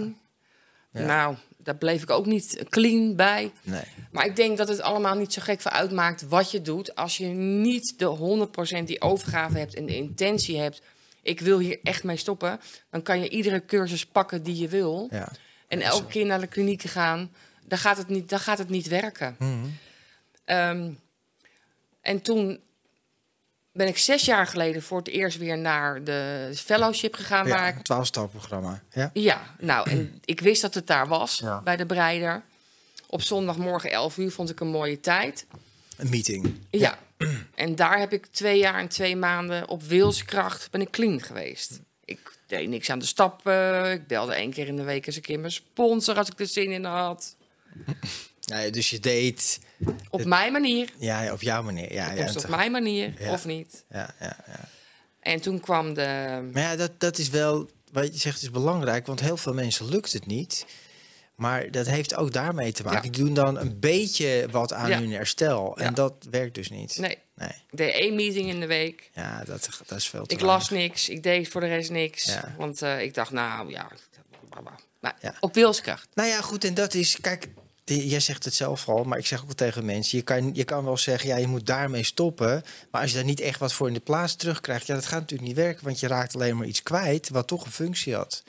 Ja. Nou, daar bleef ik ook niet clean bij. Nee. Maar ik denk dat het allemaal niet zo gek voor uitmaakt wat je doet. Als je niet de 100% die overgave hebt en de intentie hebt. Ik wil hier echt mee stoppen. Dan kan je iedere cursus pakken die je wil. Ja. En elke keer naar de klinieken gaan. Dan gaat het niet, dan gaat het niet werken. Mhm. Ehm, en toen ben ik zes jaar geleden voor het eerst weer naar de fellowship gegaan. waar Ja, 12 programma. Ja? ja, nou, en ik wist dat het daar was, Ja. bij de breider. Op zondagmorgen 11 uur vond ik een mooie tijd. Een meeting. Ja. En daar heb ik twee jaar en twee maanden op wilskracht ben ik clean geweest. Ik deed niks aan de stappen. Ik belde één keer in de week eens een keer mijn sponsor als ik er zin in had. Nee, dus je deed Op Het- mijn manier. ja, op jouw manier. Ja, ja, op mijn manier, Ja. of niet. ja, ja, ja. En toen kwam de... Maar ja, dat, dat is wel, wat je zegt, is belangrijk. Want heel veel mensen lukt het niet. Maar dat heeft ook daarmee te maken. Ja. Die doen dan een beetje wat aan Ja. hun herstel. En Ja. dat werkt dus niet. Nee, Nee. ik deed één meeting in de week. Ja, dat, dat is veel te Ik las niks, ik deed voor de rest niks. Want eh, ik dacht, nou ja, maar op wilskracht. Nou ja, goed, en dat is, kijk, jij zegt het zelf al, maar ik zeg ook tegen mensen, je kan, je kan wel zeggen, ja, je moet daarmee stoppen, maar als je daar niet echt wat voor in de plaats terugkrijgt, ja, dat gaat natuurlijk niet werken, want je raakt alleen maar iets kwijt wat toch een functie had.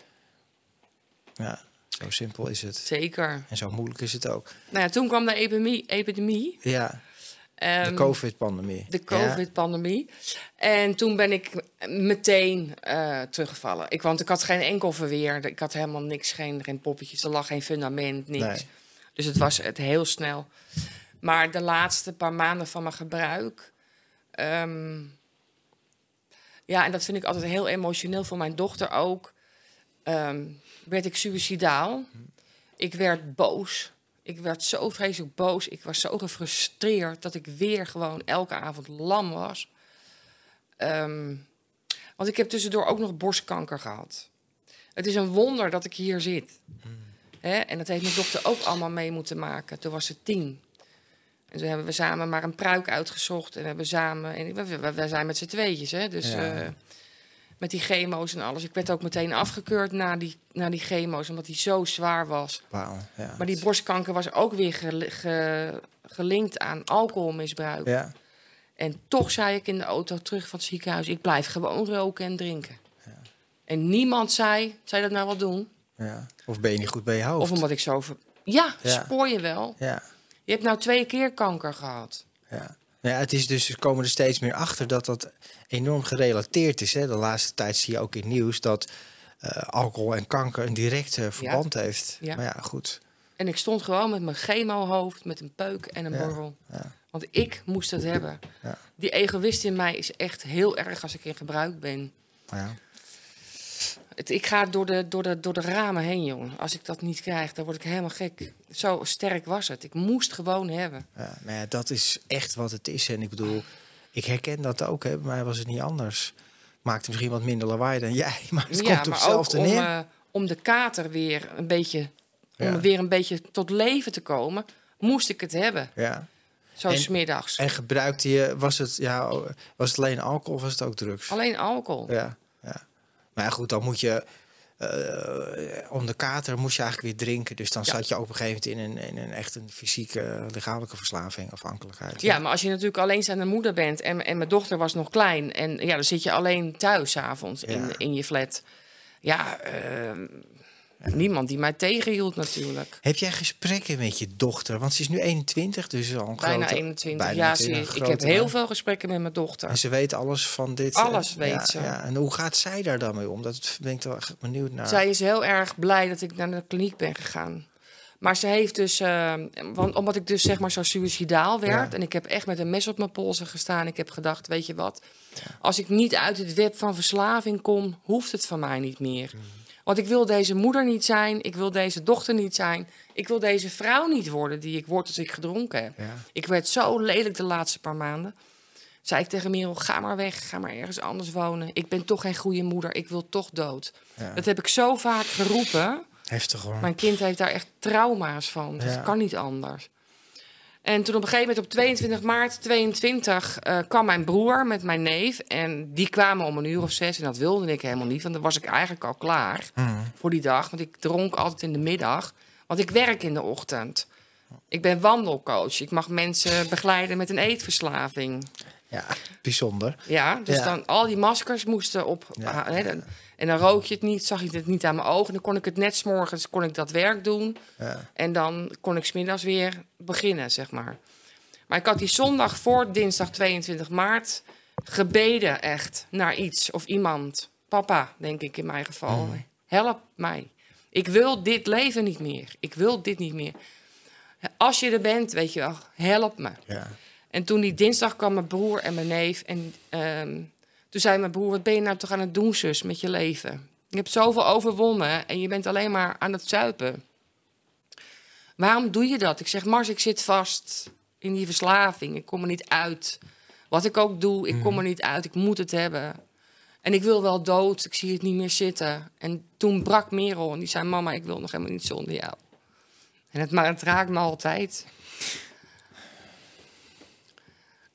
Ja, zo simpel is het. Zeker. En zo moeilijk is het ook. Nou ja, toen kwam de epidemie. epidemie Ja, de Ehm, COVID-pandemie. De Ja, COVID-pandemie. En toen ben ik meteen eh, teruggevallen. Ik, want ik had geen enkel verweer. Ik had helemaal niks, geen, geen poppetjes. Er lag geen fundament, niks. Nee. Dus het was het heel snel. Maar de laatste paar maanden van mijn gebruik... ehm, ja, en dat vind ik altijd heel emotioneel voor mijn dochter ook... ehm, werd ik suicidaal. Ik werd boos. Ik werd zo vreselijk boos. Ik was zo gefrustreerd dat ik weer gewoon elke avond lam was. Ehm, want ik heb tussendoor ook nog borstkanker gehad. Het is een wonder dat ik hier zit. Hè? En dat heeft mijn dochter ook allemaal mee moeten maken. Toen was ze tien. En toen hebben we samen maar een pruik uitgezocht. En hebben we samen. En we, we, we zijn met z'n tweetjes, hè? Dus Ja. eh, met die chemo's en alles. Ik werd ook meteen afgekeurd na die, na die chemo's, omdat die zo zwaar was. Ja. Maar die borstkanker was ook weer gel- ge- gelinkt aan alcoholmisbruik. Ja, En toch zei ik in de auto terug van het ziekenhuis: ik blijf gewoon roken en drinken. En niemand zei: zou je dat nou wel doen? Ja. Of ben je niet goed bij je hoofd? Of omdat ik zo. Ver... Ja, Ja. spoor je wel. Ja, Je hebt nou twee keer kanker gehad. ja. Ja, het is dus, komen er steeds meer achter dat dat enorm gerelateerd is. Hè? De laatste tijd zie je ook in nieuws dat eh, alcohol en kanker een direct eh, verband heeft. Ja. Maar ja, goed. En ik stond gewoon met mijn chemohoofd, met een peuk en een Ja, borrel. ja. Want ik moest het hebben. Ja. Die egoïst in mij is echt heel erg als ik in gebruik ben. Ja. Het, ik ga door de, door, de, door de ramen heen, jongen. Als ik dat niet krijg, dan word ik helemaal gek. Zo sterk was het. Ik moest gewoon hebben. Ja, nou ja, dat is echt wat het is. En ik bedoel, ik herken dat ook. Hè. Bij mij was het niet anders. Maakte misschien wat minder lawaai dan jij, maar het komt op maar hetzelfde ook om, neer. eh, om de kater weer een beetje, Ja. om weer een beetje tot leven te komen, moest ik het hebben. ja. Zo En- smiddags. En gebruikte je, was het, ja, was het alleen alcohol of was het ook drugs? Alleen alcohol. Ja. Maar ja, goed, dan moet je. eh, om de kater moest je eigenlijk weer drinken. Dus dan Ja. zat je op een gegeven moment in een, in een echt een fysieke, lichamelijke verslaving, afhankelijkheid. Ja, maar als je natuurlijk alleenstaande moeder bent en, en mijn dochter was nog klein... en ja, dan zit je alleen thuis avonds in, Ja. in je flat. Ja, eh, niemand die mij tegenhield natuurlijk. Heb jij gesprekken met je dochter? Want ze is nu 21, dus al een Bijna grote- 21. bijna ja, ze, 21, ik heb heel veel gesprekken met mijn dochter. En ze weet alles van dit. Alles eh, weet ja, ze. Ja. En hoe gaat zij daar dan mee om? Dat ben ik wel echt benieuwd naar. Zij is heel erg blij dat ik naar de kliniek ben gegaan. Maar ze heeft dus, eh, want omdat ik dus zeg maar zo suicidaal werd Ja. en ik heb echt met een mes op mijn polsen gestaan. Ik heb gedacht, weet je wat, als ik niet uit het web van verslaving kom, hoeft het van mij niet meer. Mm. Want ik wil deze moeder niet zijn, ik wil deze dochter niet zijn, ik wil deze vrouw niet worden die ik word als ik gedronken heb. Ja. Ik werd zo lelijk de laatste paar maanden. Zei ik tegen Merel, ga maar weg, ga maar ergens anders wonen. Ik ben toch geen goede moeder, ik wil toch dood. Ja. Dat heb ik zo vaak geroepen. Heftig hoor. Mijn kind heeft daar echt trauma's van. Dat Ja. kan niet anders. En toen op een gegeven moment op 22 maart 22 eh, kwam mijn broer met mijn neef. En die kwamen om een uur of zes. En dat wilde ik helemaal niet, want dan was ik eigenlijk al klaar Mm. voor die dag. Want ik dronk altijd in de middag. Want ik werk in de ochtend. Ik ben wandelcoach. Ik mag mensen begeleiden met een eetverslaving. Ja, bijzonder. Ja, dus Ja. dan al die maskers moesten op. Ja. ah, dan- en dan rook je het niet, zag je het niet aan mijn ogen. Dan kon ik het net 's morgens kon ik dat werk doen. Ja. En dan kon ik smiddags weer beginnen, zeg maar. Maar ik had die zondag voor dinsdag 22 maart gebeden echt naar iets of iemand. Papa, denk ik in mijn geval. Help mij. Ik wil dit leven niet meer. Ik wil dit niet meer. Als je er bent, weet je wel, help me. Ja. En toen die dinsdag kwam mijn broer en mijn neef. En ehm, toen zei mijn broer, wat ben je nou toch aan het doen, zus, met je leven? Je hebt zoveel overwonnen en je bent alleen maar aan het zuipen. Waarom doe je dat? Ik zeg, Mars, ik zit vast in die verslaving. Ik kom er niet uit. Wat ik ook doe, ik kom er niet uit. Ik moet het hebben. En ik wil wel dood. Ik zie het niet meer zitten. En toen brak Merel en die zei, mama, ik wil nog helemaal niet zonder jou. En het, maar het raakt me altijd.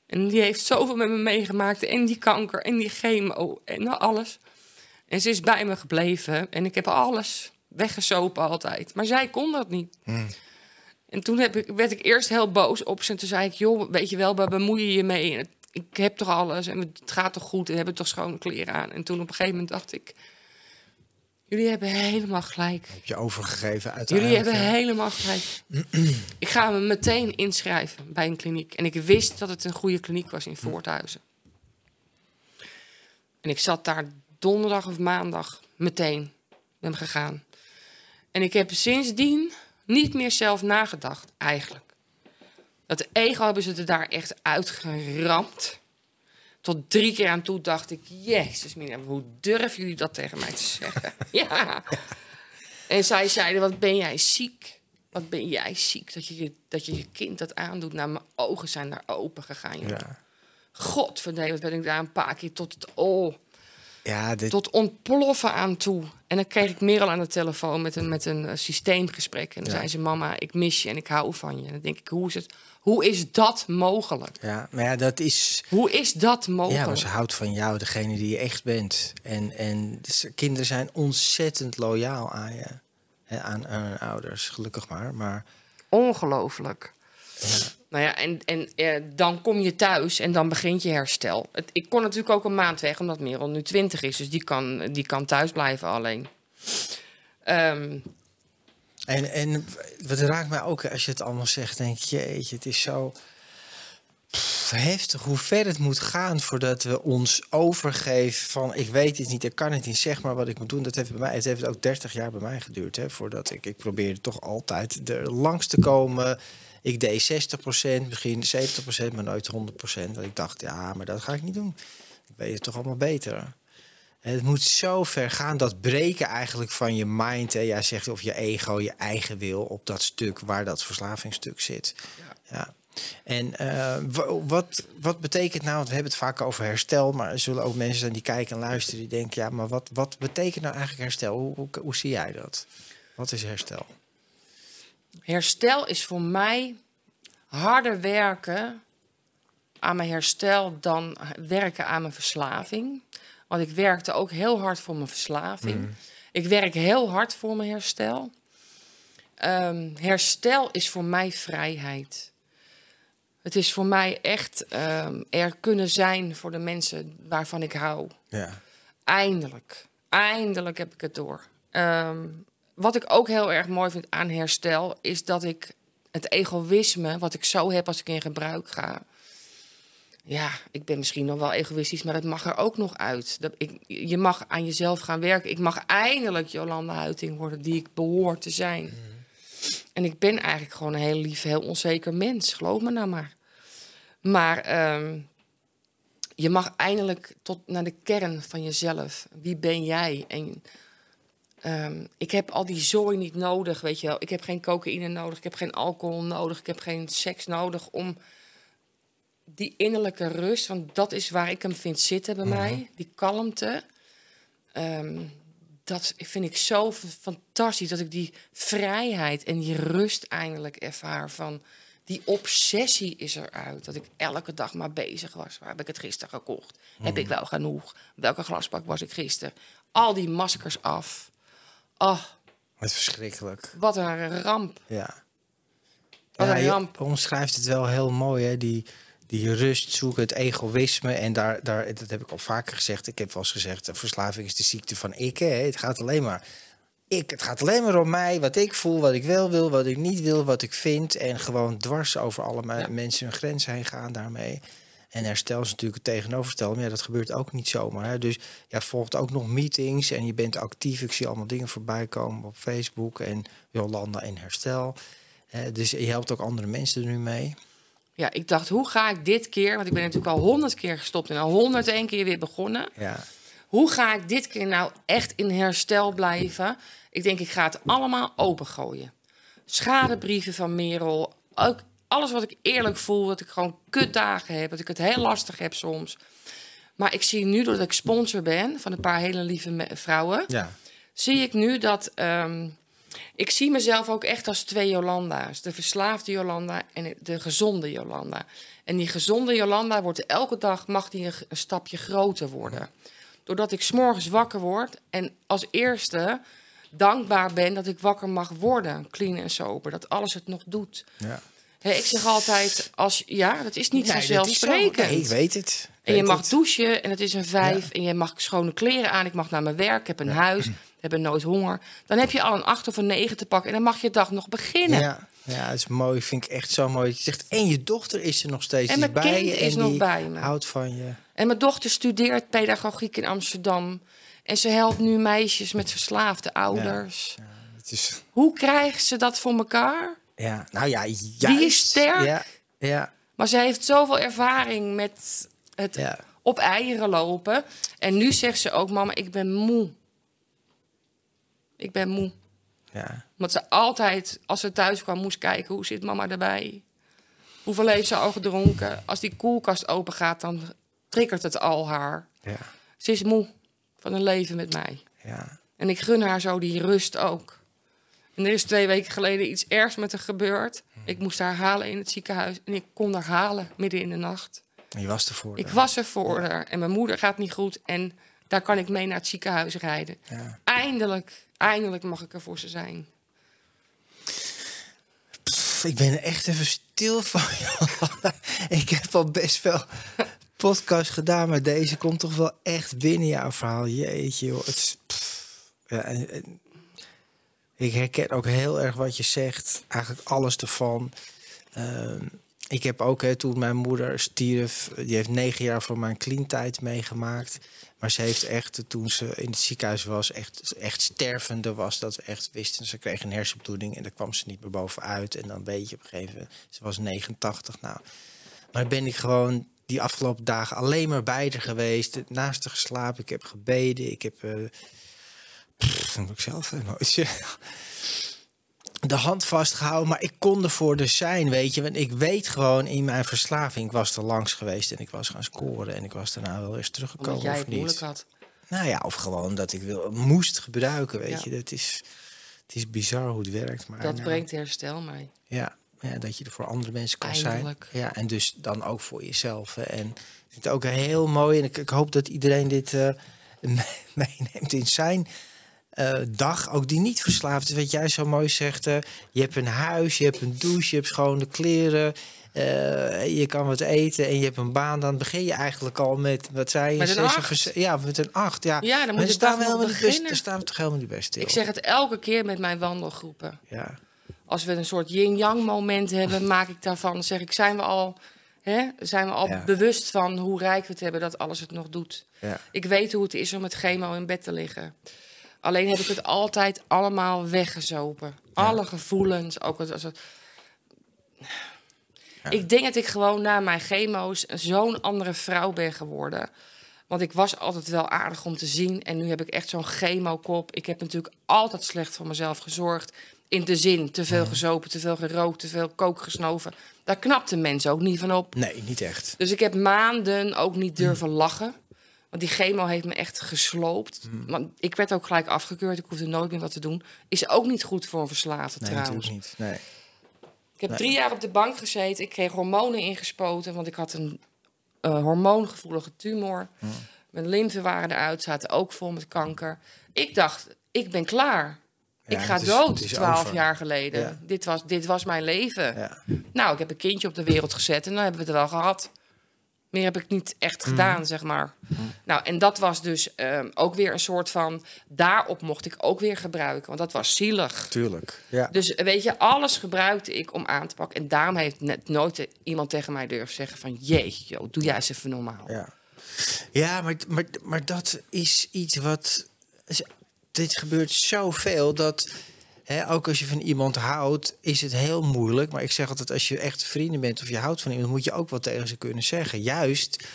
En die heeft zoveel met me meegemaakt. En die kanker en die chemo en alles. En ze is bij me gebleven. En ik heb alles weggesopen altijd. Maar zij kon dat niet. En toen heb ik, werd ik eerst heel boos op ze. En toen zei ik, joh, weet je wel, waar bemoei je je mee? Ik heb toch alles en het gaat toch goed en we hebben toch schone kleren aan. En toen op een gegeven moment dacht ik... Jullie hebben helemaal gelijk. Heb je overgegeven Jullie uiteindelijk. hebben ja. helemaal gelijk. ik ga me meteen inschrijven bij een kliniek. En ik wist dat het een goede kliniek was in Voorthuizen. En ik zat daar donderdag of maandag meteen ben gegaan. En ik heb sindsdien niet meer zelf nagedacht, eigenlijk. Dat ego hebben ze er daar echt uitgeramd. Tot drie keer aan toe dacht ik, jezus mina, hoe durven jullie dat tegen mij te zeggen? ja. En zij zeiden, wat ben jij ziek? Wat ben jij ziek dat je je, dat je, je kind dat aandoet? Nou, mijn ogen zijn daar open gegaan. joh. Ja. Wat ben ik daar een paar keer tot het oh, Ja, dit, tot ontploffen aan toe. En dan kreeg ik Merel aan de telefoon met een, met een eh, systeemgesprek. En dan Ja. zei ze, mama, ik mis je en ik hou van je. En dan denk ik, hoe is, het, hoe is dat mogelijk? ja, maar ja, dat is... Hoe is dat mogelijk? Ja, maar ze houdt van jou, degene die je echt bent. En, en dus kinderen zijn ontzettend loyaal aan je. Hè, aan, aan hun ouders, gelukkig maar. Maar Ongelooflijk. Nou ja, en, en eh, dan kom je thuis en dan begint je herstel. Het, ik kon natuurlijk ook een maand weg, omdat Merel nu 20 is. Dus die kan, die kan thuis blijven alleen. Ehm, En, en wat raakt mij ook als je het allemaal zegt, denk je, het is zo heftig hoe ver het moet gaan voordat we ons overgeven van ik weet het niet, ik kan het niet, zeg maar wat ik moet doen. Dat heeft bij mij, het heeft ook 30 jaar bij mij geduurd, hè, voordat ik, ik probeerde toch altijd er langs te komen. Ik deed 60%, misschien 70%, maar nooit 100%. Dat ik dacht, ja, maar dat ga ik niet doen. Ik weet het toch allemaal beter. Het moet zo ver gaan, dat breken eigenlijk van je mind. Hè. Jij zegt of je ego, je eigen wil op dat stuk waar dat verslavingsstuk zit. Ja. En eh, wa- wat, wat betekent nou, want we hebben het vaak over herstel, maar er zullen ook mensen zijn die kijken en luisteren die denken, ja, maar wat, wat betekent nou eigenlijk herstel? Hoe, hoe, hoe zie jij dat? Wat is herstel? herstel is voor mij harder werken aan mijn herstel dan werken aan mijn verslaving. Want ik werkte ook heel hard voor mijn verslaving. Ik werk heel hard voor mijn herstel. Ehm, herstel is voor mij vrijheid. Het is voor mij echt ehm, er kunnen zijn voor de mensen waarvan ik hou. Ja. Eindelijk. Eindelijk heb ik het door. Ehm, wat ik ook heel erg mooi vind aan herstel, is dat ik het egoïsme, wat ik zo heb als ik in gebruik ga. Ja, ik ben misschien nog wel egoïstisch, maar dat mag er ook nog uit. Dat ik, je mag aan jezelf gaan werken. Ik mag eindelijk Jolanda Huiting worden, die ik behoor te zijn. En ik ben eigenlijk gewoon een heel lief, heel onzeker mens. Geloof me nou maar. Maar ehm, je mag eindelijk tot naar de kern van jezelf. Wie ben jij? En ehm, ik heb al die zooi niet nodig, weet je wel. Ik heb geen cocaïne nodig, ik heb geen alcohol nodig, ik heb geen seks nodig om die innerlijke rust, want dat is waar ik hem vind zitten bij mij, die kalmte. Ehm, dat vind ik zo fantastisch dat ik die vrijheid en die rust eindelijk ervaar van die obsessie is eruit. Dat ik elke dag maar bezig was. Waar heb ik het gisteren gekocht? Heb ik wel genoeg? Welke glasbak was ik gisteren? Al die maskers af. Oh, Wat verschrikkelijk. wat een ramp. Ja. Wat ja, een je ramp. omschrijft het wel heel mooi, hè? Die, die rust zoeken, het egoïsme. En daar, daar, dat heb ik al vaker gezegd. Ik heb wel eens gezegd, verslaving is de ziekte van ik. Hè? Het gaat alleen maar ik. Het gaat alleen maar om mij, wat ik voel, wat ik wel wil, wat ik niet wil, wat ik vind. En gewoon dwars over alle Ja. mensen hun grens heen gaan daarmee. En herstel is natuurlijk het tegenovergestelde. Maar ja, dat gebeurt ook niet zomaar. Hè? Dus ja, volgt ook nog meetings en je bent actief. Ik zie allemaal dingen voorbij komen op Facebook en Jolanda in herstel. Dus je helpt ook andere mensen er nu mee. Ja, ik dacht, hoe ga ik dit keer... Want ik ben natuurlijk al honderd keer gestopt en al honderd keer weer begonnen. Ja, Hoe ga ik dit keer nou echt in herstel blijven? Ik denk, ik ga het allemaal opengooien. Schadebrieven van Merel. Ook alles wat ik eerlijk voel. Dat ik gewoon kutdagen heb. Dat ik het heel lastig heb soms. Maar ik zie nu, doordat ik sponsor ben van een paar hele lieve vrouwen... ja. zie ik nu dat... ehm, ik zie mezelf ook echt als twee Jolanda's. De verslaafde Jolanda en de gezonde Jolanda. En die gezonde Jolanda wordt elke dag... mag een stapje groter worden. Doordat ik s'morgens wakker word... en als eerste dankbaar ben dat ik wakker mag worden. Clean en sober. Dat alles het nog doet. ja. Ik zeg altijd, als, ja, dat is niet Nee, vanzelfsprekend. Nee, ik weet het. En je mag het. douchen en het is een vijf. Ja. En je mag schone kleren aan. Ik mag naar mijn werk, ik heb een huis, we hebben nooit honger. Dan heb je al een acht of een negen te pakken. En dan mag je dag nog beginnen. Ja, ja, dat is mooi. Vind ik echt zo mooi. Je zegt, en je dochter is er nog steeds. En mijn bij kind je is en nog die bij me. houdt van je. En mijn dochter studeert pedagogiek in Amsterdam. En ze helpt nu meisjes met verslaafde ouders. Het is, Hoe krijgen ze dat voor elkaar? Ja, nou ja, juist. Die is sterk. Ja, ja, Maar ze heeft zoveel ervaring met het ja. op eieren lopen. En nu zegt ze ook, mama, ik ben moe. Ik ben moe. ja. Want ze altijd, als ze thuis kwam, moest kijken hoe zit mama erbij. Hoeveel heeft ze al gedronken? Als die koelkast open gaat, dan triggert het al haar. ja, Ze is moe van een leven met mij. ja. En ik gun haar zo die rust ook. En er is twee weken geleden iets ergs met haar gebeurd. Ik moest haar halen in het ziekenhuis. En ik kon haar halen midden in de nacht. En je was ervoor. Ik was er voor haar. En mijn moeder gaat niet goed. En daar kan ik mee naar het ziekenhuis rijden. Ja. Eindelijk, eindelijk mag ik er voor ze zijn. Pff, ik ben er echt even stil van. ik heb al best wel podcast gedaan, maar deze komt toch wel echt binnen jouw verhaal. Jeetje, joh. Het is, pff. ja, en- en ik herken ook heel erg wat je zegt. Eigenlijk alles ervan. Ehm, ik heb ook, hè, toen mijn moeder stierf... die heeft negen jaar voor mijn clean-tijd meegemaakt. Maar ze heeft echt, toen ze in het ziekenhuis was... echt, echt stervende was, dat we echt wisten. Ze kreeg een hersenbloeding en daar kwam ze niet meer bovenuit. En dan weet je op een gegeven moment... ze was 89, nou... Maar ben ik gewoon die afgelopen dagen alleen maar bij haar geweest. Naast haar geslapen. Ik heb gebeden. Ik heb... eh pff, dan ik zelf emotie. De hand vastgehouden, maar ik kon er voor de zijn, weet je. Want ik weet gewoon in mijn verslaving, ik was er langs geweest en ik was gaan scoren. En ik was daarna wel eens teruggekomen Omdat jij of het niet. moeilijk had. Nou ja, of gewoon dat ik wil, moest gebruiken, weet Ja. je. Dat is, het is bizar hoe het werkt. Maar Dat nou, brengt herstel mee. ja, ja, dat je er voor andere mensen kan Eindelijk. zijn. Ja, en dus dan ook voor jezelf. hè. En ik vind het ook heel mooi. En ik, ik hoop dat iedereen dit eh, me- meeneemt in zijn eh, dag. Ook die niet verslaafd is. Wat jij zo mooi zegt. eh, je hebt een huis, je hebt een douche, je hebt schone kleren. eh, je kan wat eten en je hebt een baan. Dan begin je eigenlijk al met, wat zei je? Met een acht. Ja, met een acht. Ja, Ja, dan moet je staan helemaal niet best, beginnen. daar staan we toch helemaal niet best stil. Ik zeg het elke keer met mijn wandelgroepen. Ja, Als we een soort yin-yang moment hebben, maak ik daarvan. Dan zeg ik, zijn we al, hè, zijn we al Ja. bewust van hoe rijk we het hebben dat alles het nog doet. ja. Ik weet hoe het is om met chemo in bed te liggen. Alleen heb ik het altijd allemaal weggezopen. Alle gevoelens, ook als het... Ik denk dat ik gewoon na mijn chemo's zo'n andere vrouw ben geworden. Want ik was altijd wel aardig om te zien. En nu heb ik echt zo'n chemokop. Ik heb natuurlijk altijd slecht voor mezelf gezorgd. In de zin, te veel gezopen, te veel gerookt, te veel kook gesnoven. Daar knapten mensen ook niet van op. Nee, niet echt. Dus ik heb maanden ook niet durven lachen. Want die chemo heeft me echt gesloopt. Want ik werd ook gelijk afgekeurd. Ik hoefde nooit meer wat te doen. Is ook niet goed voor een verslaafde Nee, trouwens. natuurlijk niet. Nee. Ik heb Nee. drie jaar op de bank gezeten. Ik kreeg hormonen ingespoten. Want ik had een eh, hormoongevoelige tumor. Mijn lymfen waren eruit. Zaten ook vol met kanker. Ik dacht, ik ben klaar. Ja, ik ga dood, twaalf jaar geleden. Ja. Dit, was, dit was mijn leven. Ja. Nou, ik heb een kindje op de wereld gezet en dan hebben we het wel gehad. Meer heb ik niet echt Mhm. gedaan, zeg maar. Nou, en dat was dus ehm, ook weer een soort van... Daarop mocht ik ook weer gebruiken, want dat was zielig. Tuurlijk. Ja. Dus weet je, alles gebruikte ik om aan te pakken. En daarom heeft net nooit iemand tegen mij durven zeggen van... Jeetje, joh, doe jij eens even normaal. Ja, ja maar, maar, maar dat is iets wat. Dit gebeurt zoveel dat. Ook als je van iemand houdt, is het heel moeilijk. Maar ik zeg altijd: als je echt vrienden bent of je houdt van iemand, moet je ook wat tegen ze kunnen zeggen. Juist.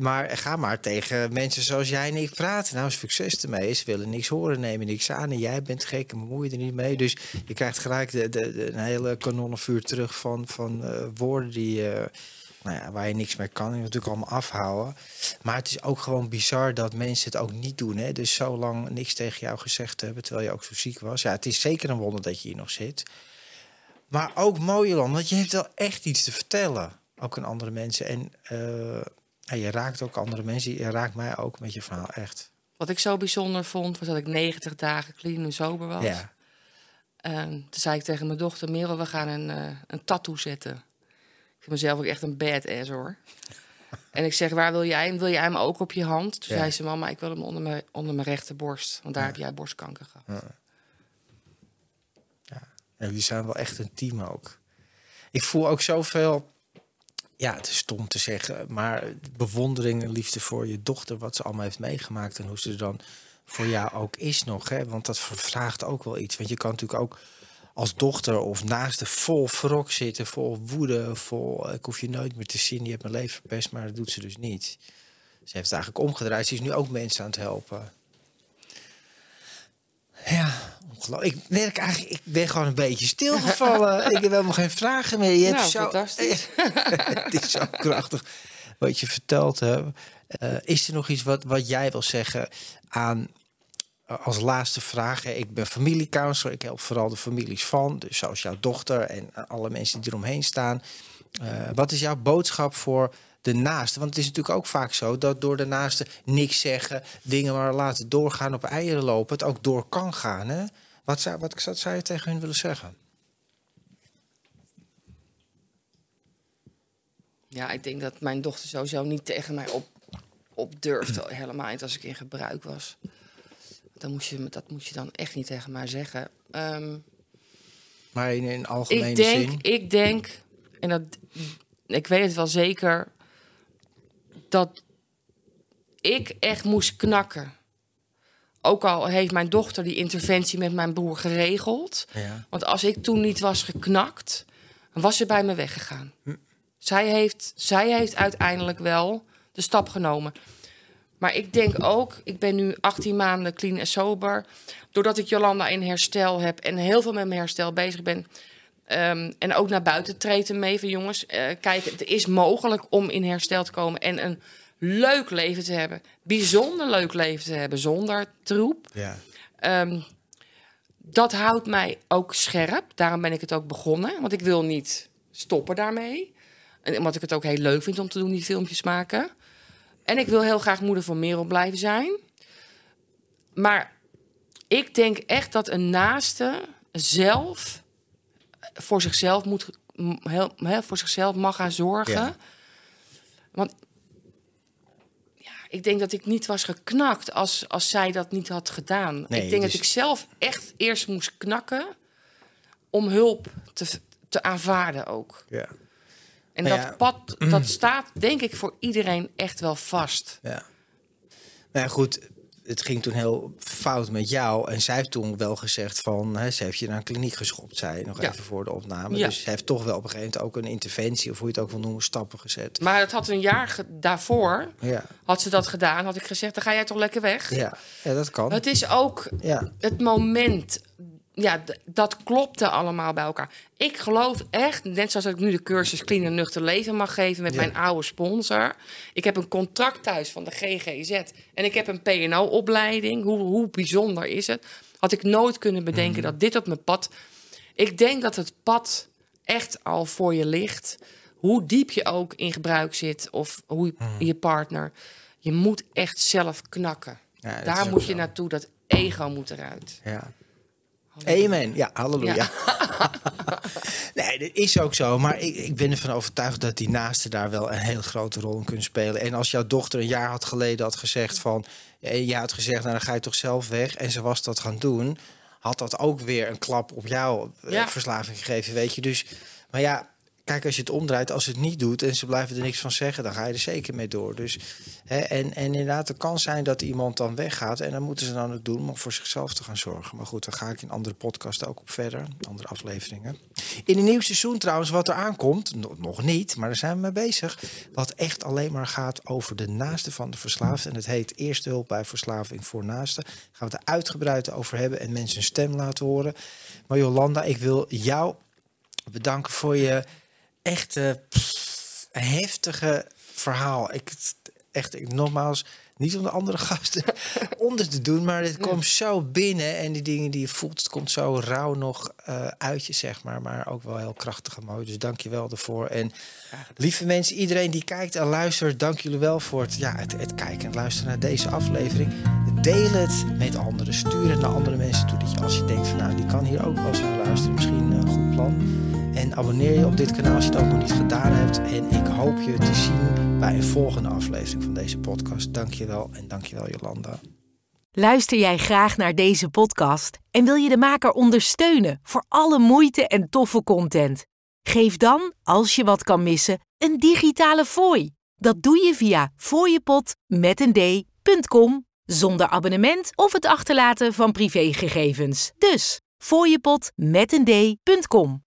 Maar ga maar tegen mensen zoals jij en ik praten. Nou, succes ermee. Ze willen niks horen, nemen niks aan. En jij bent gek en bemoei je er niet mee. Dus je krijgt gelijk de, de, de, een hele kanonnenvuur terug van, van eh, woorden die. eh, nou ja, waar je niks mee kan. Je moet natuurlijk allemaal afhouden. Maar het is ook gewoon bizar dat mensen het ook niet doen. Hè? Dus zo lang niks tegen jou gezegd hebben, terwijl je ook zo ziek was. Ja, het is zeker een wonder dat je hier nog zit. Maar ook mooi, Jolan, want je hebt wel echt iets te vertellen. Ook aan andere mensen. En eh, je raakt ook andere mensen. Je raakt mij ook met je verhaal, echt. Wat ik zo bijzonder vond, was dat ik 90 dagen clean en sober was. Ja, En toen zei ik tegen mijn dochter, Merel, we gaan een, eh, een tattoo zetten. Ik vind mezelf ook echt een badass hoor. en ik zeg, waar wil jij hem? Wil jij hem ook op je hand? Toen Ja. zei ze, mama, ik wil hem onder mijn, onder mijn rechterborst. Want daar heb jij borstkanker gehad. Ja, jullie zijn wel echt een team ook. Ik voel ook zoveel, ja, het is stom te zeggen, maar bewondering en liefde voor je dochter, wat ze allemaal heeft meegemaakt en hoe ze er dan voor jou ook is nog. Hè? Want dat vraagt ook wel iets. Want je kan natuurlijk ook als dochter of naaste vol wrok zitten, vol woede, vol ik hoef je nooit meer te zien, je hebt mijn leven verpest, maar dat doet ze dus niet. Ze heeft het eigenlijk omgedraaid. Ze is nu ook mensen aan het helpen. Ja, ongelooflijk. Ik merk eigenlijk, ik ben gewoon een beetje stilgevallen. ik heb helemaal geen vragen meer. Je hebt Nou, zo, fantastisch. het is zo krachtig wat je verteld hebt. Eh, is er nog iets wat, wat jij wil zeggen aan als laatste vraag? Ik ben familiecounselor. Ik help vooral de families van, dus zoals jouw dochter en eh, alle mensen die eromheen staan. Eh, wat is jouw boodschap voor de naaste? Want het is natuurlijk ook vaak zo dat door de naaste niks zeggen, dingen maar laten doorgaan, op eieren lopen, het ook door kan gaan. Hè? Wat, zou, wat zou je tegen hun willen zeggen? Ja, ik denk dat mijn dochter sowieso niet tegen mij op, op durfde. Helemaal niet als ik in gebruik was. Dan moest je, dat moet je dan echt niet tegen mij zeggen. Ehm, Maar in een algemene ik denk, zin. ik denk, en dat, ik weet het wel zeker, dat ik echt moest knakken. Ook al heeft mijn dochter die interventie met mijn broer geregeld. Ja. Want als ik toen niet was geknakt, was ze bij me weggegaan. Zij, heeft, zij heeft uiteindelijk wel de stap genomen. Maar ik denk ook, ik ben nu 18 maanden clean en sober. Doordat ik Jolanda in herstel heb en heel veel met mijn herstel bezig ben. ehm, en ook naar buiten treden mee van jongens. eh, kijk, het is mogelijk om in herstel te komen en een leuk leven te hebben. Bijzonder leuk leven te hebben zonder troep. Ja. Ehm, dat houdt mij ook scherp. Daarom ben ik het ook begonnen. Want ik wil niet stoppen daarmee. En omdat ik het ook heel leuk vind om te doen, die filmpjes maken. En ik wil heel graag moeder van Merel blijven zijn. Maar ik denk echt dat een naaste zelf voor zichzelf moet heel, heel voor zichzelf mag gaan zorgen. Ja. Want ja, ik denk dat ik niet was geknakt als, als zij dat niet had gedaan. Nee, ik denk dus- dat ik zelf echt eerst moest knakken om hulp te, te aanvaarden ook. Ja. En Nou dat ja. pad, dat staat denk ik voor iedereen echt wel vast. Ja. Nou ja, goed, het ging toen heel fout met jou. En zij heeft toen wel gezegd van... Hè, ze heeft je naar een kliniek geschopt, zei nog Ja. even voor de opname. Ja. Dus ze heeft toch wel op een gegeven moment ook een interventie... of hoe je het ook wil noemen, stappen gezet. Maar het had een jaar daarvoor, Ja, had ze dat gedaan, had ik gezegd, dan ga jij toch lekker weg. ja. ja dat kan. Het is ook het moment, ja, dat klopte allemaal bij elkaar. Ik geloof echt, net zoals ik nu de cursus Clean en Nuchter Leven mag geven met Ja. mijn oude sponsor. Ik heb een contract thuis van de GGZ en ik heb een PNO-opleiding. Hoe, hoe bijzonder is het? Had ik nooit kunnen bedenken dat dit op mijn pad. Ik denk dat het pad echt al voor je ligt. Hoe diep je ook in gebruik zit of hoe je, je partner. Je moet echt zelf knakken. Ja, Daar moet je naartoe. Dat ego moet eruit. ja. Amen. Ja, halleluja. nee, dat is ook zo. Maar ik, ik ben ervan overtuigd dat die naasten daar wel een hele grote rol in kunnen spelen. En als jouw dochter een jaar had geleden had gezegd van... eh, Je had gezegd, nou dan ga je toch zelf weg. En ze was dat gaan doen. Had dat ook weer een klap op jouw eh, Ja. verslaving gegeven, weet je. Dus, maar ja, kijk, als je het omdraait, als het niet doet... en ze blijven er niks van zeggen, dan ga je er zeker mee door. Dus, hè, en, en inderdaad, het kan zijn dat iemand dan weggaat... en dan moeten ze dan ook doen om voor zichzelf te gaan zorgen. Maar goed, daar ga ik in andere podcasts ook op verder. Andere afleveringen. In een nieuw seizoen trouwens, wat er aankomt... no- nog niet, maar daar zijn we mee bezig... wat echt alleen maar gaat over de naaste van de verslaafde. En het heet Eerste Hulp bij Verslaving voor Naasten. Daar gaan we het er uitgebreid over hebben... en mensen een stem laten horen. Maar Jolanda, ik wil jou bedanken voor je echte pff, heftige verhaal. Ik echt ik, nogmaals niet om de andere gasten onder te doen, maar het komt zo binnen en die dingen die je voelt, het komt zo rauw nog eh, uit je zeg maar, maar ook wel heel krachtig en mooi. Dus dank je wel daarvoor. En lieve mensen, iedereen die kijkt en luistert, dank jullie wel voor het, ja, het, het kijken en luisteren naar deze aflevering. Deel het met anderen. Stuur het naar andere mensen toe. Dat je als je denkt van nou, die kan hier ook wel eens naar luisteren. Misschien een goed plan. En abonneer je op dit kanaal als je dat nog niet gedaan hebt. En ik hoop je te zien bij een volgende aflevering van deze podcast. Dankjewel en dankjewel Jolanda. Luister jij graag naar deze podcast en wil je de maker ondersteunen voor alle moeite en toffe content? Geef dan, als je wat kan missen, een digitale fooi. Dat doe je via fooiepot met een zonder abonnement of het achterlaten van privégegevens. Dus fooiepot met een d.com.